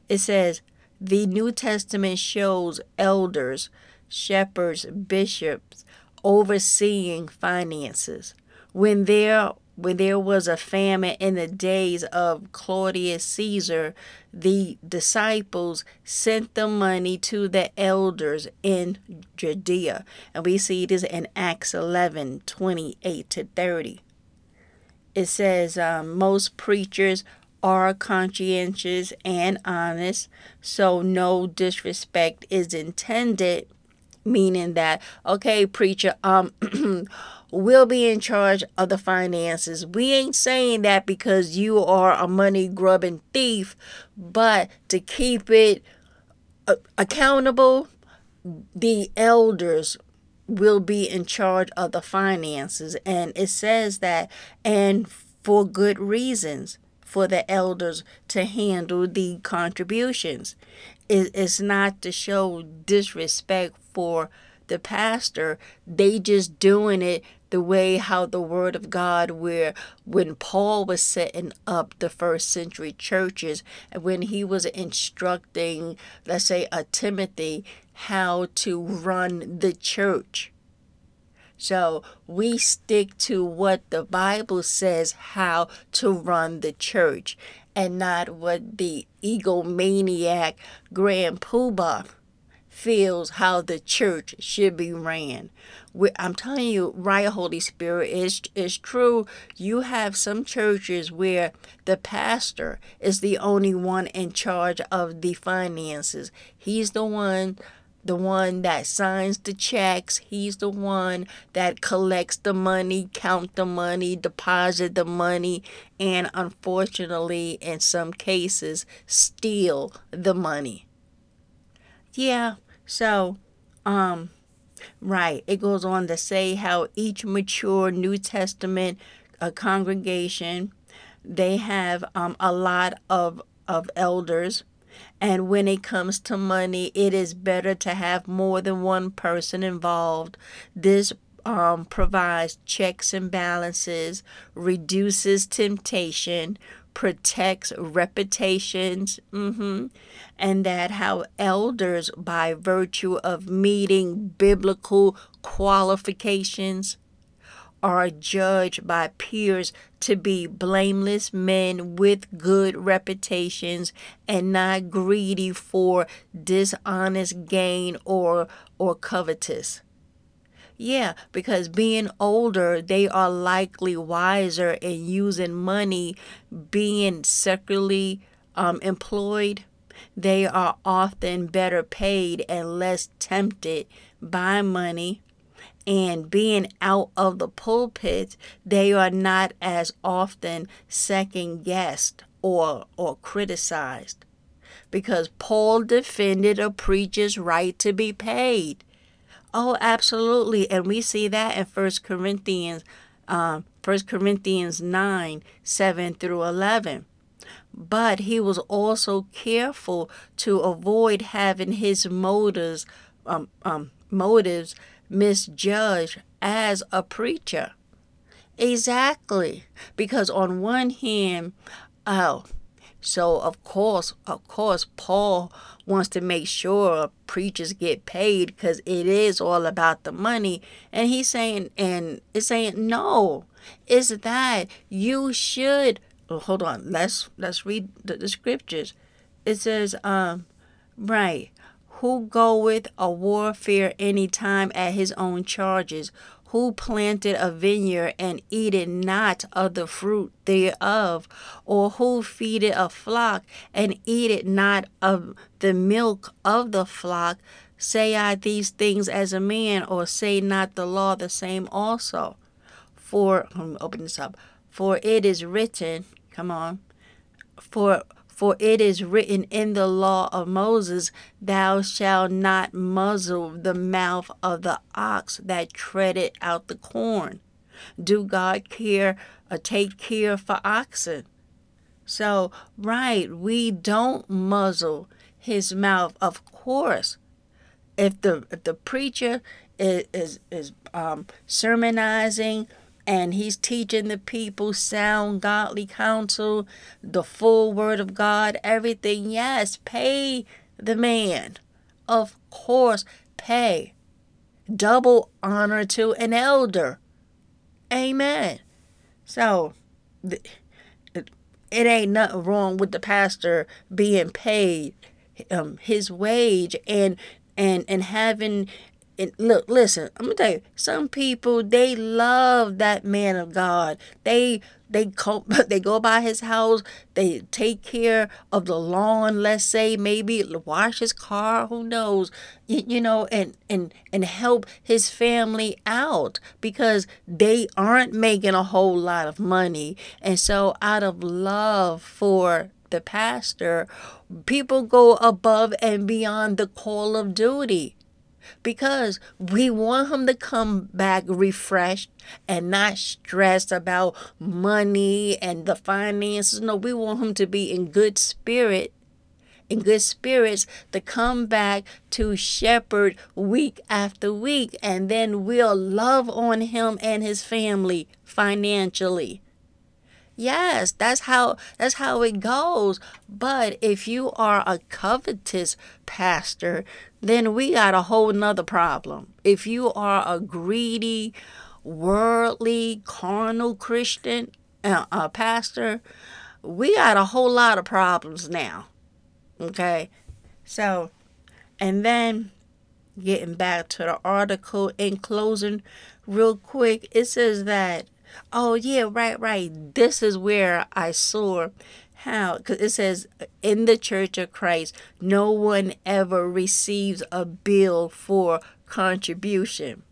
It says the New Testament shows elders, shepherds, bishops overseeing finances. When there when there was a famine in the days of Claudius Caesar, the disciples sent the money to the elders in Judea. And we see this in Acts 11 28 to 30. It says um, most preachers are conscientious and honest, so no disrespect is intended meaning that okay preacher um we'll be in charge of the finances. We ain't saying that because you are a money grubbing thief but to keep it uh, accountable the elders will be in charge of the finances. And it says that and for good reasons for the elders to handle the contributions. It's not to show disrespect for the pastor. They just doing it the way how the word of God where when Paul was setting up the first century churches and when he was instructing let's say a Timothy how to run the church. So we stick to what the Bible says how to run the church and not what the egomaniac Grand Poobah feels how the church should be ran. I'm telling you, right, Holy Spirit, it's, is true. You have some churches where the pastor is the only one in charge of the finances. He's the one the one that signs the checks. He's the one that collects the money, count the money, deposit the money, and unfortunately, in some cases, steal the money. Yeah, so, um, right, it goes on to say how each mature New Testament uh, congregation they have um, a lot of of elders. And when it comes to money it is better to have more than one person involved. This um, provides checks and balances reduces temptation protects reputations, mm-hmm, and that how elders, by virtue of meeting biblical qualifications, are judged by peers to be blameless men with good reputations and not greedy for dishonest gain or or covetous. Yeah, because being older, they are likely wiser in using money, being secularly um, employed. They are often better paid and less tempted by money. And being out of the pulpit, they are not as often second guessed or, or criticized. Because Paul defended a preacher's right to be paid. Oh, absolutely. And we see that in First Corinthians, um, 1 Corinthians 9, 7 through 11. But he was also careful to avoid having his motives, um, um, motives misjudged as a preacher. Exactly. Because on one hand, oh, so of course, of course, Paul wants to make sure preachers get paid because it is all about the money. And he's saying, and it's saying, no, it's that you should. Oh, hold on, let's let's read the, the scriptures. It says, um, right, who goeth a warfare any time at his own charges, who planted a vineyard and eated not of the fruit thereof, or who feeded a flock and eated not of the milk of the flock, say I these things as a man, or say not the law the same also? For, open this up. For it is written, come on, for for it is written in the law of Moses, Thou shalt not muzzle the mouth of the ox that treadeth out the corn. Do God care or take care for oxen? So, right, we don't muzzle his mouth, of course. If the if the preacher is is, is um, sermonizing and he's teaching the people sound godly counsel, the full word of God, everything, yes, pay the man. Of course, pay. Double honor to an elder. Amen. So, it ain't nothing wrong with the pastor being paid um, his wage and and and having and look listen i'm gonna tell you some people they love that man of god. They they go, they go by his house they take care of the lawn let's say maybe wash his car who knows? You, you know and and and help his family out because they aren't making a whole lot of money. And so out of love for the pastor people go above and beyond the call of duty because we want him to come back refreshed and not stressed about money and the finances. No, we want him to be in good spirit, in good spirits to come back to shepherd week after week, and then we'll love on him and his family financially. Yes, that's how that's how it goes. But if you are a covetous pastor, then we got a whole nother problem. If you are a greedy, worldly, carnal Christian uh, uh, pastor, we got a whole lot of problems now. Okay, so and then getting back to the article in closing, real quick, it says that Oh, yeah, right, right. This is where I saw how, because it says in the Church of Christ, no one ever receives a bill for contribution.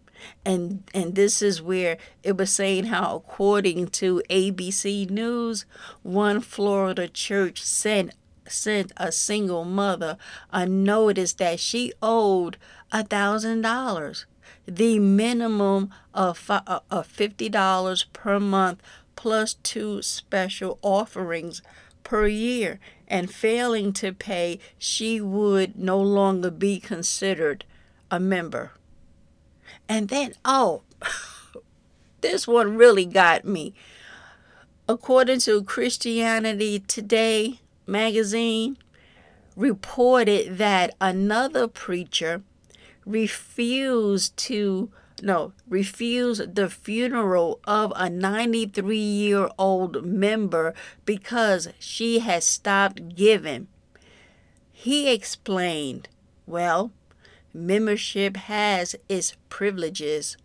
And and this is where it was saying how according to ABC News, one Florida church sent sent a single mother a notice that she owed a thousand dollars the minimum of, uh, of $50 per month plus two special offerings per year. And failing to pay, she would no longer be considered a member. And then, oh, this one really got me. According to Christianity Today magazine, reported that another preacher refused to no refused the funeral of a 93 year old member because she had stopped giving. He explained well membership has its privileges.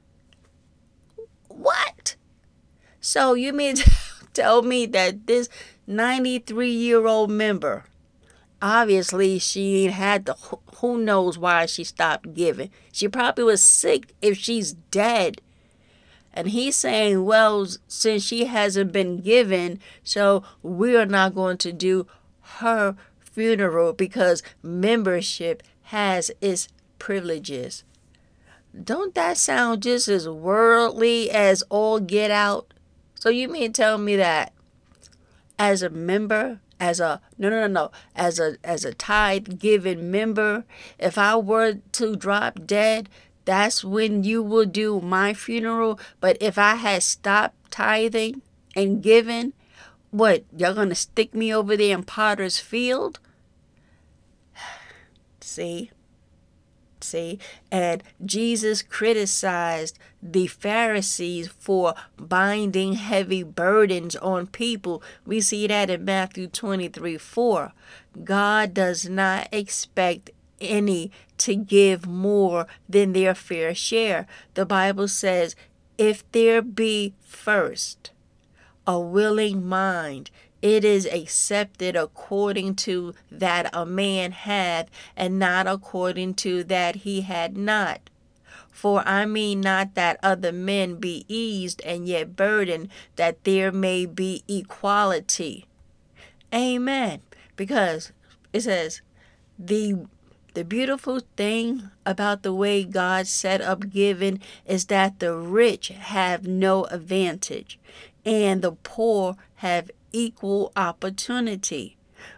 What? So you mean to tell me that this 93 year old member obviously she ain't had the who knows why she stopped giving. She probably was sick if she's dead. And he's saying well since she hasn't been given so we're not going to do her funeral because membership has its privileges. Don't that sound just as worldly as all get out? So you mean tell me that as a member as a no no no no as a as a tithe giving member if i were to drop dead that's when you will do my funeral. But if i had stopped tithing and giving what y'all gonna stick me over there in potter's field? See See, and Jesus criticized the Pharisees for binding heavy burdens on people. We see that in Matthew 23 4. God does not expect any to give more than their fair share. The Bible says, if there be first a willing mind, it is accepted according to that a man hath, and not according to that he had not. For I mean not that other men be eased and yet burdened, that there may be equality. Amen. Because it says, the the beautiful thing about the way God set up giving is that the rich have no advantage and the poor have equal opportunity.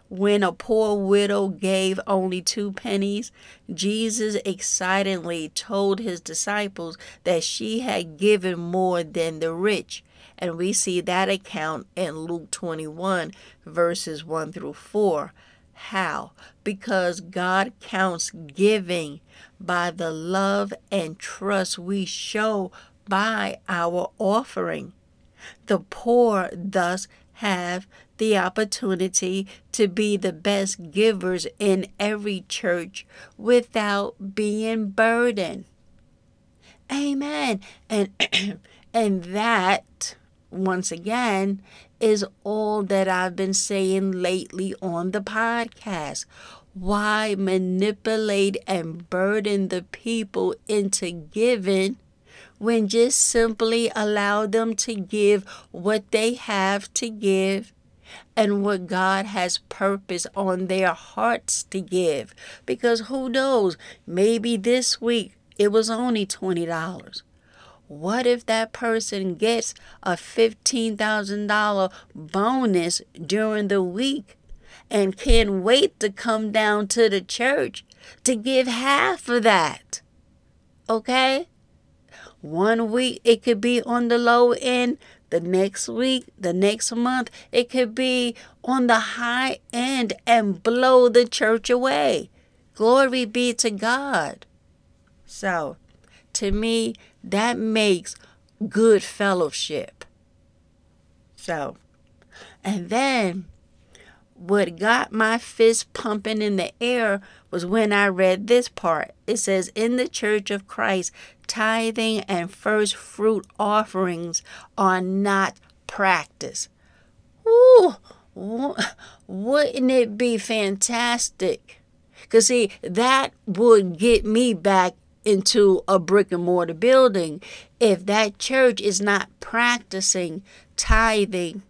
When a poor widow gave only two pennies, Jesus excitedly told his disciples that she had given more than the rich. And we see that account in Luke 21, verses 1 through 4. How? Because God counts giving by the love and trust we show by our offering. The poor thus have the opportunity to be the best givers in every church without being burdened. Amen. And and that once again is all that I've been saying lately on the podcast. Why manipulate and burden the people into giving when just simply allow them to give what they have to give and what God has purpose on their hearts to give. Because who knows, maybe this week it was only $20. What if that person gets a $15,000 bonus during the week and can't wait to come down to the church to give half of that? Okay? One week it could be on the low end, the next week, the next month, it could be on the high end and blow the church away. Glory be to God. So, to me, that makes good fellowship. So, and then what got my fist pumping in the air was when I read this part. It says, In the church of Christ, tithing and first fruit offerings are not practiced. Ooh, wouldn't it be fantastic? Because, see, that would get me back into a brick and mortar building if that church is not practicing tithing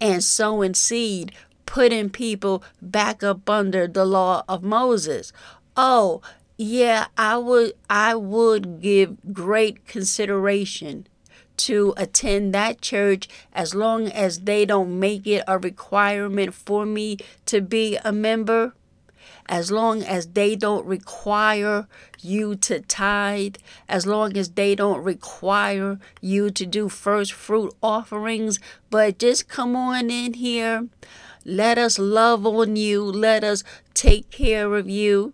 and sowing seed putting people back up under the law of Moses. Oh, yeah, I would I would give great consideration to attend that church as long as they don't make it a requirement for me to be a member as long as they don't require you to tithe, as long as they don't require you to do first fruit offerings, but just come on in here let us love on you. Let us take care of you.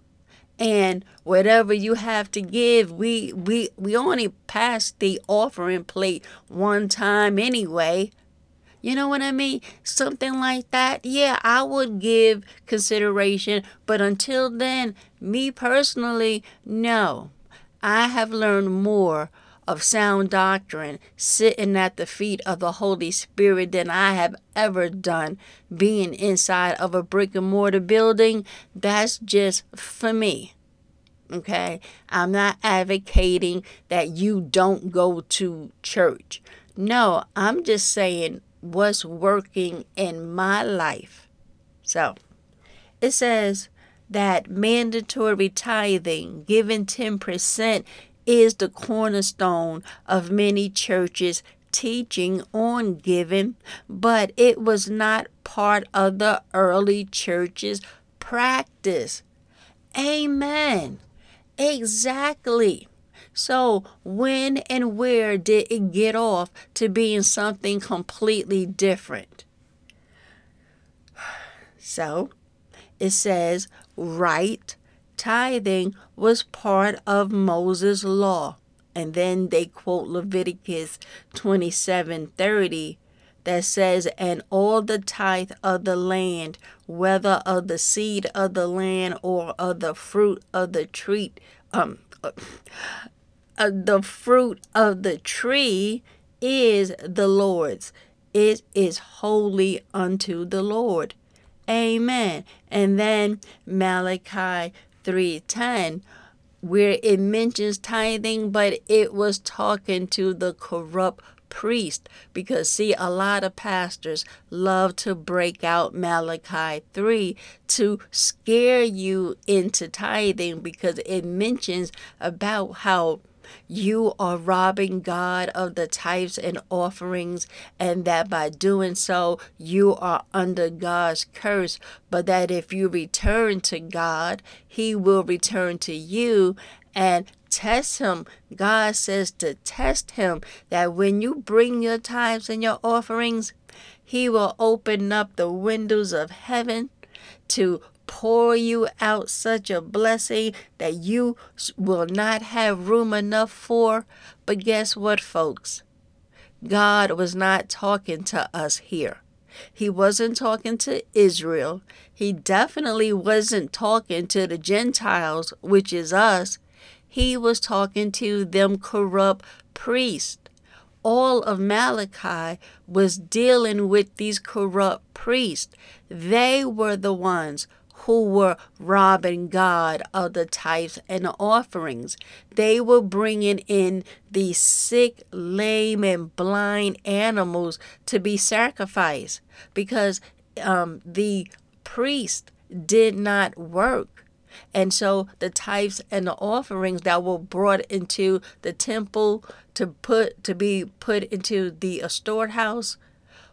And whatever you have to give, we we we only pass the offering plate one time anyway. You know what I mean? Something like that. Yeah, I would give consideration, but until then, me personally, no. I have learned more of sound doctrine sitting at the feet of the Holy Spirit than I have ever done being inside of a brick and mortar building. That's just for me. Okay? I'm not advocating that you don't go to church. No, I'm just saying what's working in my life. So, it says that mandatory tithing, giving 10%, is the cornerstone of many churches teaching on giving, but it was not part of the early church's practice. Amen. Exactly. So, when and where did it get off to being something completely different? So, it says, right tithing was part of Moses' law. And then they quote Leviticus 27:30 that says, And all the tithe of the land, whether of the seed of the land or of the fruit of the tree, um, uh, the fruit of the tree is the Lord's. It is holy unto the Lord. Amen. And then Malachi 3:10 where it mentions tithing but it was talking to the corrupt priest. Because see a lot of pastors love to break out Malachi 3 to scare you into tithing because it mentions about how you are robbing God of the tithes and offerings, and that by doing so, you are under God's curse. But that if you return to God, He will return to you and test Him. God says to test Him that when you bring your tithes and your offerings, He will open up the windows of heaven to pour you out such a blessing that you will not have room enough for. But guess what, folks? God was not talking to us here. He wasn't talking to Israel. He definitely wasn't talking to the Gentiles, which is us. He was talking to them corrupt priests. All of Malachi was dealing with these corrupt priests. They were the ones who were robbing God of the tithes and offerings. They were bringing in these sick, lame, and blind animals to be sacrificed because um, the priest did not work. And so the tithes and the offerings that were brought into the temple to put to be put into the storehouse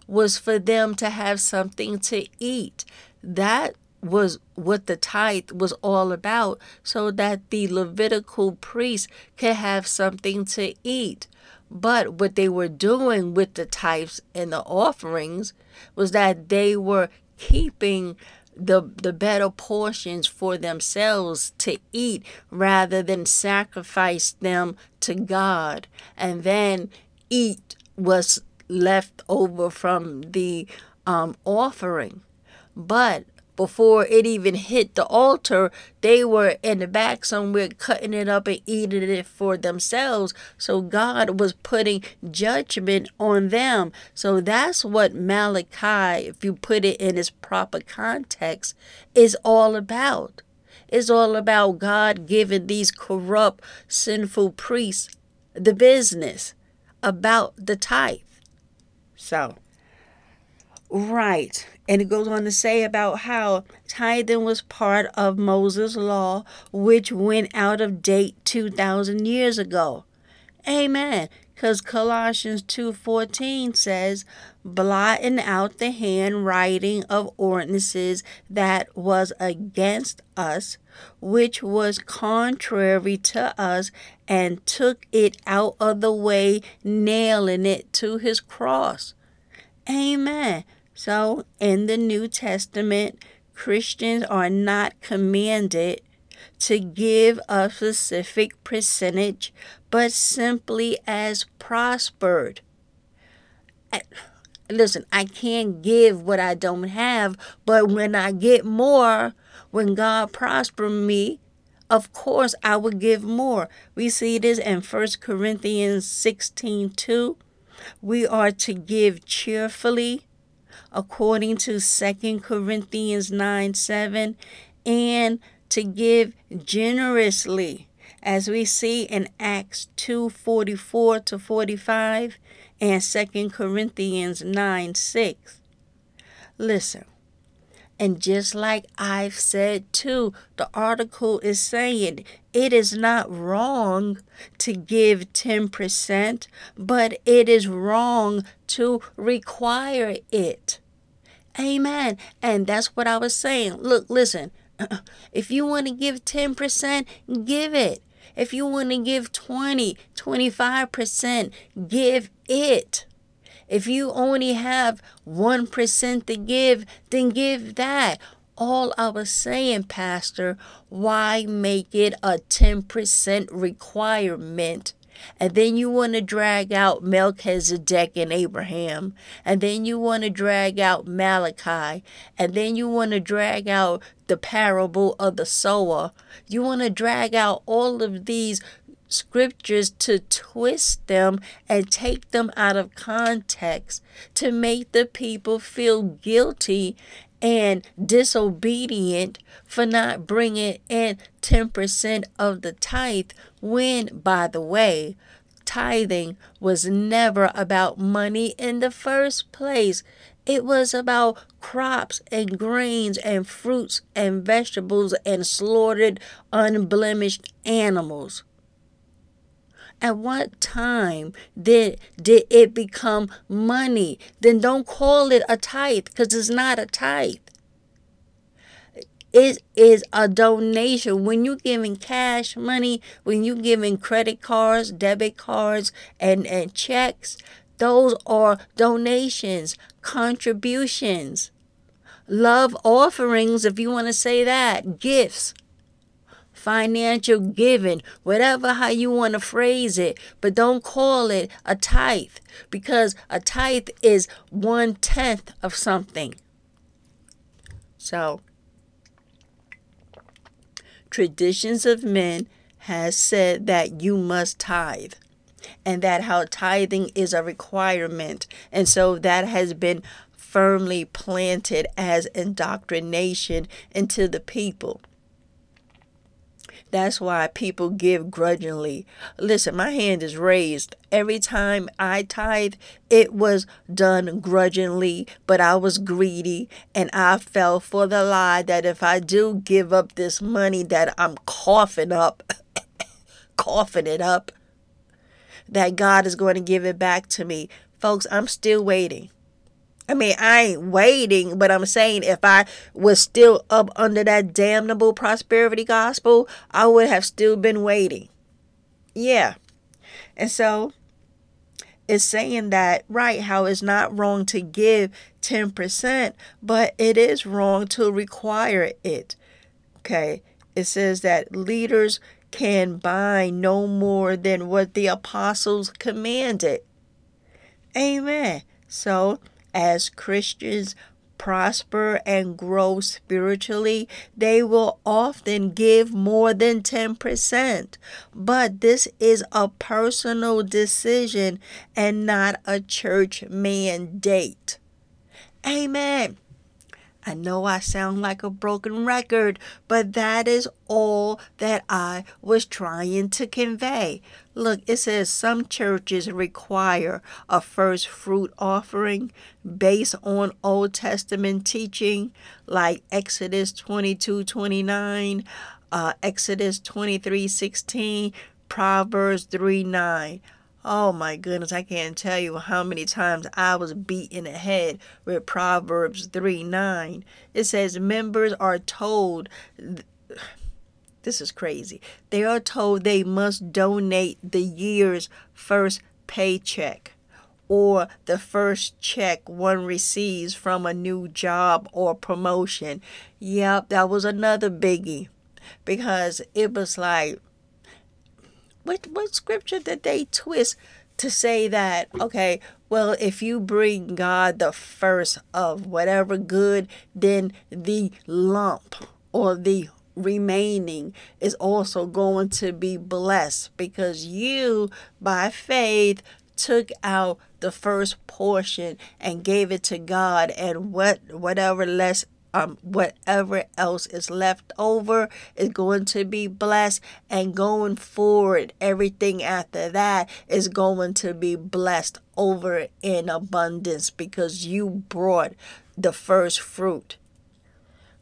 was for them to have something to eat. That was what the tithe was all about so that the Levitical priests could have something to eat. But what they were doing with the tithes and the offerings was that they were keeping the the better portions for themselves to eat rather than sacrifice them to God and then eat was left over from the um, offering. But before it even hit the altar, they were in the back somewhere cutting it up and eating it for themselves. So God was putting judgment on them. So that's what Malachi, if you put it in its proper context, is all about. It's all about God giving these corrupt, sinful priests the business about the tithe. So, right. And it goes on to say about how tithing was part of Moses' law, which went out of date 2,000 years ago. Amen. Because Colossians 2.14 says, blotting out the handwriting of ordinances that was against us, which was contrary to us, and took it out of the way, nailing it to his cross. Amen. So, in the New Testament, Christians are not commanded to give a specific percentage, but simply as prospered. I, listen, I can't give what I don't have, but when I get more, when God prosper me, of course I will give more. We see this in 1 Corinthians 16 2. We are to give cheerfully according to Second Corinthians 9 7, and to give generously, as we see in Acts 2 44 to 45 and Second Corinthians 9 6. Listen, and just like I've said too, the article is saying it is not wrong to give 10%, but it is wrong to require it. Amen. And that's what I was saying. Look, listen, if you want to give 10%, give it. If you want to give 20, 25%, give it. If you only have 1% to give, then give that. All I was saying, Pastor, why make it a 10% requirement? And then you want to drag out Melchizedek and Abraham. And then you want to drag out Malachi. And then you want to drag out the parable of the sower. You want to drag out all of these scriptures to twist them and take them out of context to make the people feel guilty and disobedient for not bringing in 10% of the tithe when, by the way, tithing was never about money in the first place. It was about crops and grains and fruits and vegetables and slaughtered, unblemished animals. At what time did, did it become money? Then don't call it a tithe because it's not a tithe. It is a donation. When you're giving cash money, when you're giving credit cards, debit cards, and, and checks, those are donations, contributions, love offerings, if you want to say that, gifts financial giving, whatever how you want to phrase it, but don't call it a tithe because a tithe is one tenth of something. So, traditions of men has said that you must tithe and that how tithing is a requirement and so that has been firmly planted as indoctrination into the people that's why people give grudgingly. Listen, my hand is raised. Every time I tithe, it was done grudgingly, but I was greedy and I fell for the lie that if I do give up this money that I'm coughing up, coughing it up, that God is going to give it back to me. Folks, I'm still waiting. I mean, I ain't waiting, but I'm saying if I was still up under that damnable prosperity gospel, I would have still been waiting. Yeah. And so it's saying that, right, how it's not wrong to give 10%, but it is wrong to require it. Okay. It says that leaders can buy no more than what the apostles commanded. Amen. So as Christians prosper and grow spiritually, they will often give more than 10%. But this is a personal decision and not a church mandate. Amen. I know I sound like a broken record, but that is all that I was trying to convey. Look, it says some churches require a first fruit offering based on Old Testament teaching, like Exodus 22 29, uh, Exodus 23 16, Proverbs 3 9. Oh my goodness, I can't tell you how many times I was beat in the head with Proverbs 3 9. It says, Members are told, this is crazy, they are told they must donate the year's first paycheck or the first check one receives from a new job or promotion. Yep, that was another biggie because it was like, what what scripture did they twist to say that okay well if you bring god the first of whatever good then the lump or the remaining is also going to be blessed because you by faith took out the first portion and gave it to God and what whatever less um, whatever else is left over is going to be blessed and going forward everything after that is going to be blessed over in abundance because you brought the first fruit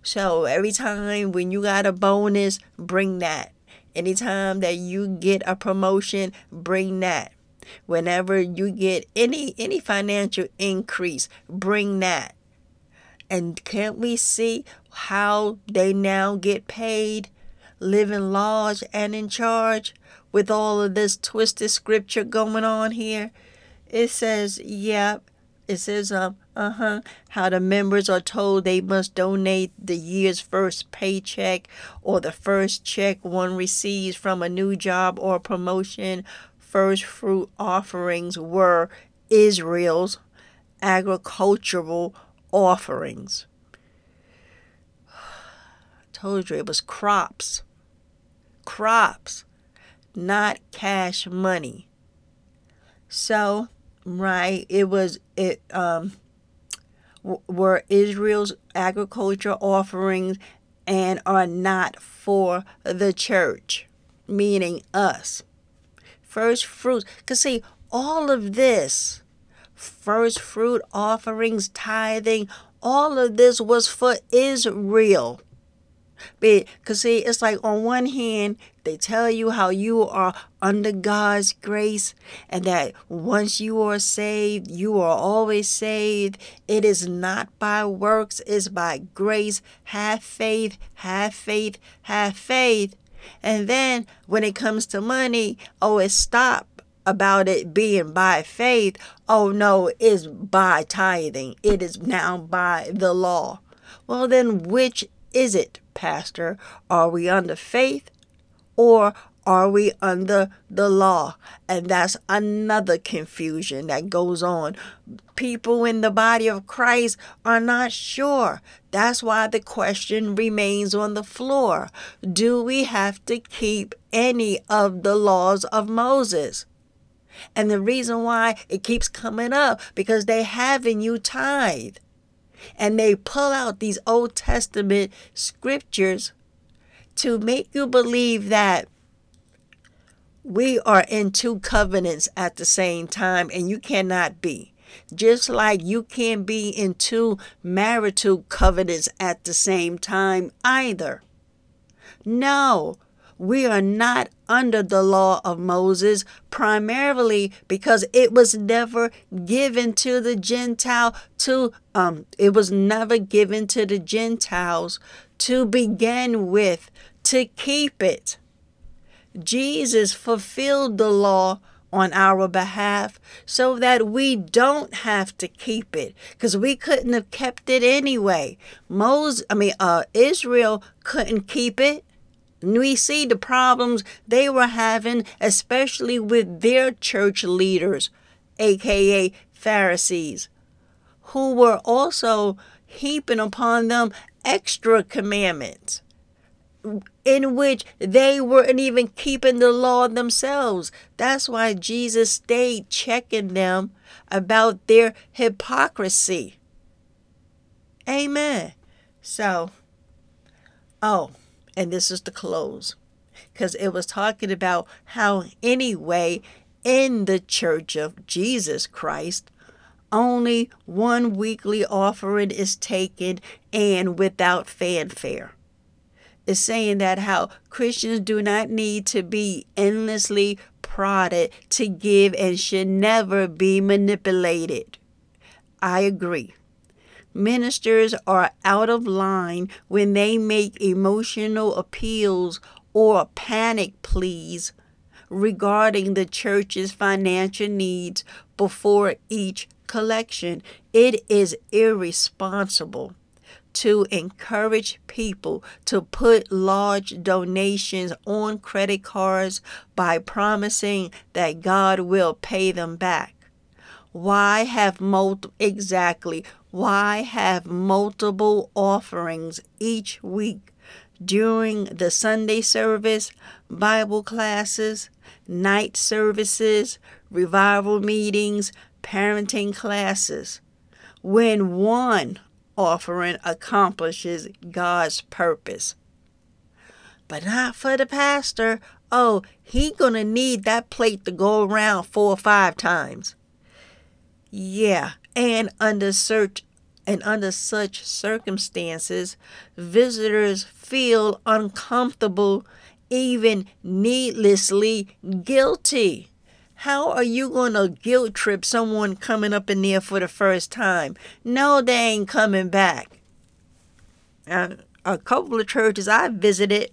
so every time when you got a bonus bring that anytime that you get a promotion bring that whenever you get any any financial increase bring that and can't we see how they now get paid, living large and in charge with all of this twisted scripture going on here? It says, yep. It says, um, uh huh, how the members are told they must donate the year's first paycheck or the first check one receives from a new job or promotion. First fruit offerings were Israel's agricultural offerings. I told you it was crops. Crops, not cash money. So, right, it was it um were Israel's agriculture offerings and are not for the church, meaning us. first fruits. Because, see, all of this, first fruit offerings, tithing, all of this was for Israel. Because, see, it's like on one hand, they tell you how you are under God's grace and that once you are saved, you are always saved. It is not by works, it's by grace. Have faith, have faith, have faith. And then when it comes to money, oh, it stop about it being by faith. Oh, no, it's by tithing. It is now by the law. Well, then, which is it, Pastor? Are we under faith or are we under the law? And that's another confusion that goes on. People in the body of Christ are not sure. That's why the question remains on the floor Do we have to keep any of the laws of Moses? And the reason why it keeps coming up because they haven't you tithe and they pull out these Old Testament scriptures to make you believe that we are in two covenants at the same time, and you cannot be. Just like you can't be in two marital covenants at the same time either. No, we are not under the law of Moses primarily because it was never given to the Gentile to um it was never given to the Gentiles to begin with to keep it. Jesus fulfilled the law on our behalf so that we don't have to keep it because we couldn't have kept it anyway. Moses, I mean, uh, Israel couldn't keep it we see the problems they were having, especially with their church leaders, aka Pharisees, who were also heaping upon them extra commandments in which they weren't even keeping the law themselves. That's why Jesus stayed checking them about their hypocrisy. Amen. So, oh, and this is the close because it was talking about how anyway in the church of Jesus Christ only one weekly offering is taken and without fanfare. It's saying that how Christians do not need to be endlessly prodded to give and should never be manipulated. I agree. Ministers are out of line when they make emotional appeals or panic pleas regarding the church's financial needs before each collection. It is irresponsible to encourage people to put large donations on credit cards by promising that God will pay them back. Why have multiple exactly why have multiple offerings each week during the Sunday service, Bible classes, night services, revival meetings, parenting classes, when one offering accomplishes God's purpose? But not for the pastor. Oh, he gonna need that plate to go around four or five times. Yeah, and under such and under such circumstances, visitors feel uncomfortable, even needlessly guilty. How are you going to guilt trip someone coming up in there for the first time? No, they ain't coming back. Uh, a couple of churches I visited,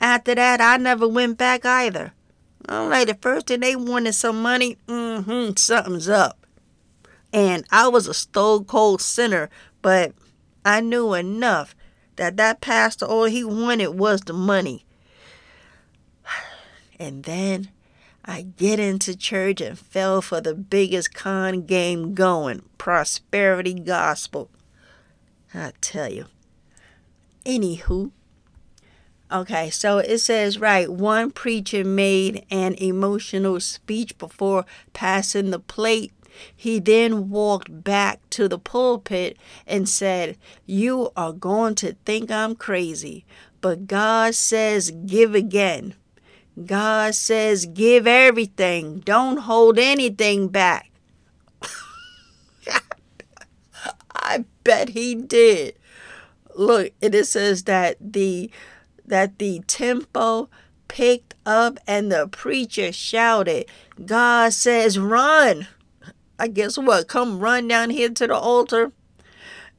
after that, I never went back either. I'm like, the first thing they wanted some money, mm-hmm, something's up. And I was a stone cold sinner, but I knew enough that that pastor, all he wanted was the money. And then I get into church and fell for the biggest con game going prosperity gospel. I tell you. Anywho. Okay, so it says, right, one preacher made an emotional speech before passing the plate he then walked back to the pulpit and said, You are going to think I'm crazy, but God says, Give again. God says, give everything, don't hold anything back. I bet he did. Look, it says that the that the tempo picked up and the preacher shouted, God says, run. I guess what? Come run down here to the altar.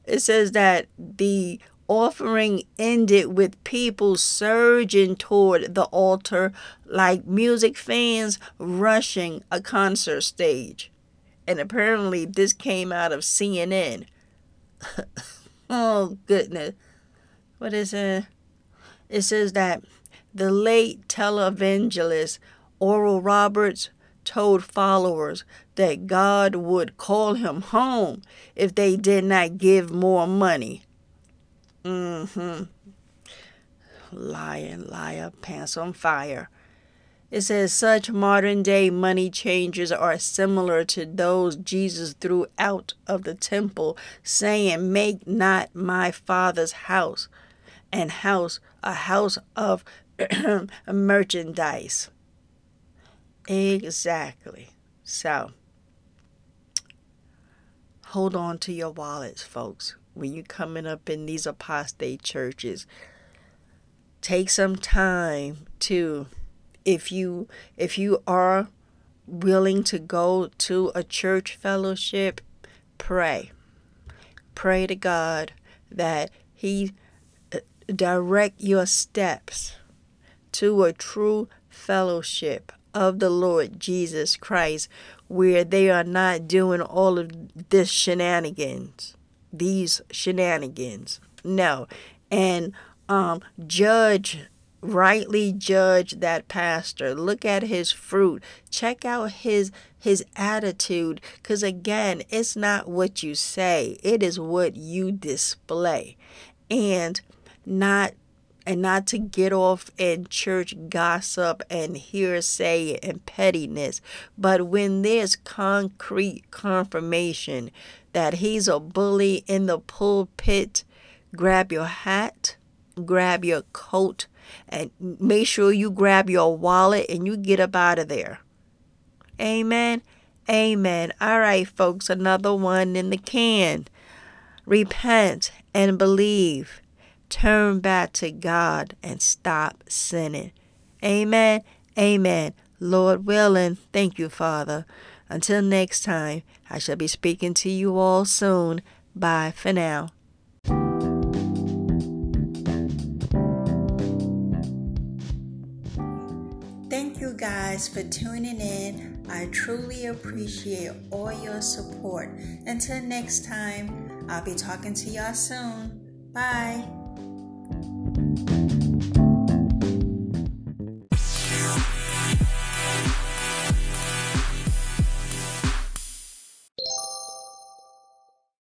It says that the offering ended with people surging toward the altar like music fans rushing a concert stage. And apparently, this came out of CNN. oh, goodness. What is it? It says that the late televangelist Oral Roberts told followers that God would call him home if they did not give more money. Mm-hmm. Lying, liar, pants on fire. It says such modern day money changers are similar to those Jesus threw out of the temple, saying, Make not my father's house and house a house of merchandise. Exactly. So, hold on to your wallets, folks. When you're coming up in these apostate churches, take some time to if you if you are willing to go to a church fellowship, pray. Pray to God that he uh, direct your steps to a true fellowship of the Lord Jesus Christ where they are not doing all of this shenanigans, these shenanigans. No. And um, judge, rightly judge that pastor. Look at his fruit. Check out his his attitude because again it's not what you say it is what you display and not and not to get off in church gossip and hearsay and pettiness. But when there's concrete confirmation that he's a bully in the pulpit, grab your hat, grab your coat, and make sure you grab your wallet and you get up out of there. Amen. Amen. All right, folks, another one in the can. Repent and believe turn back to God and stop sinning. Amen. Amen. Lord willing, thank you, Father. Until next time, I shall be speaking to you all soon. Bye for now. Thank you guys for tuning in. I truly appreciate all your support. Until next time, I'll be talking to y'all soon. Bye. Thank you.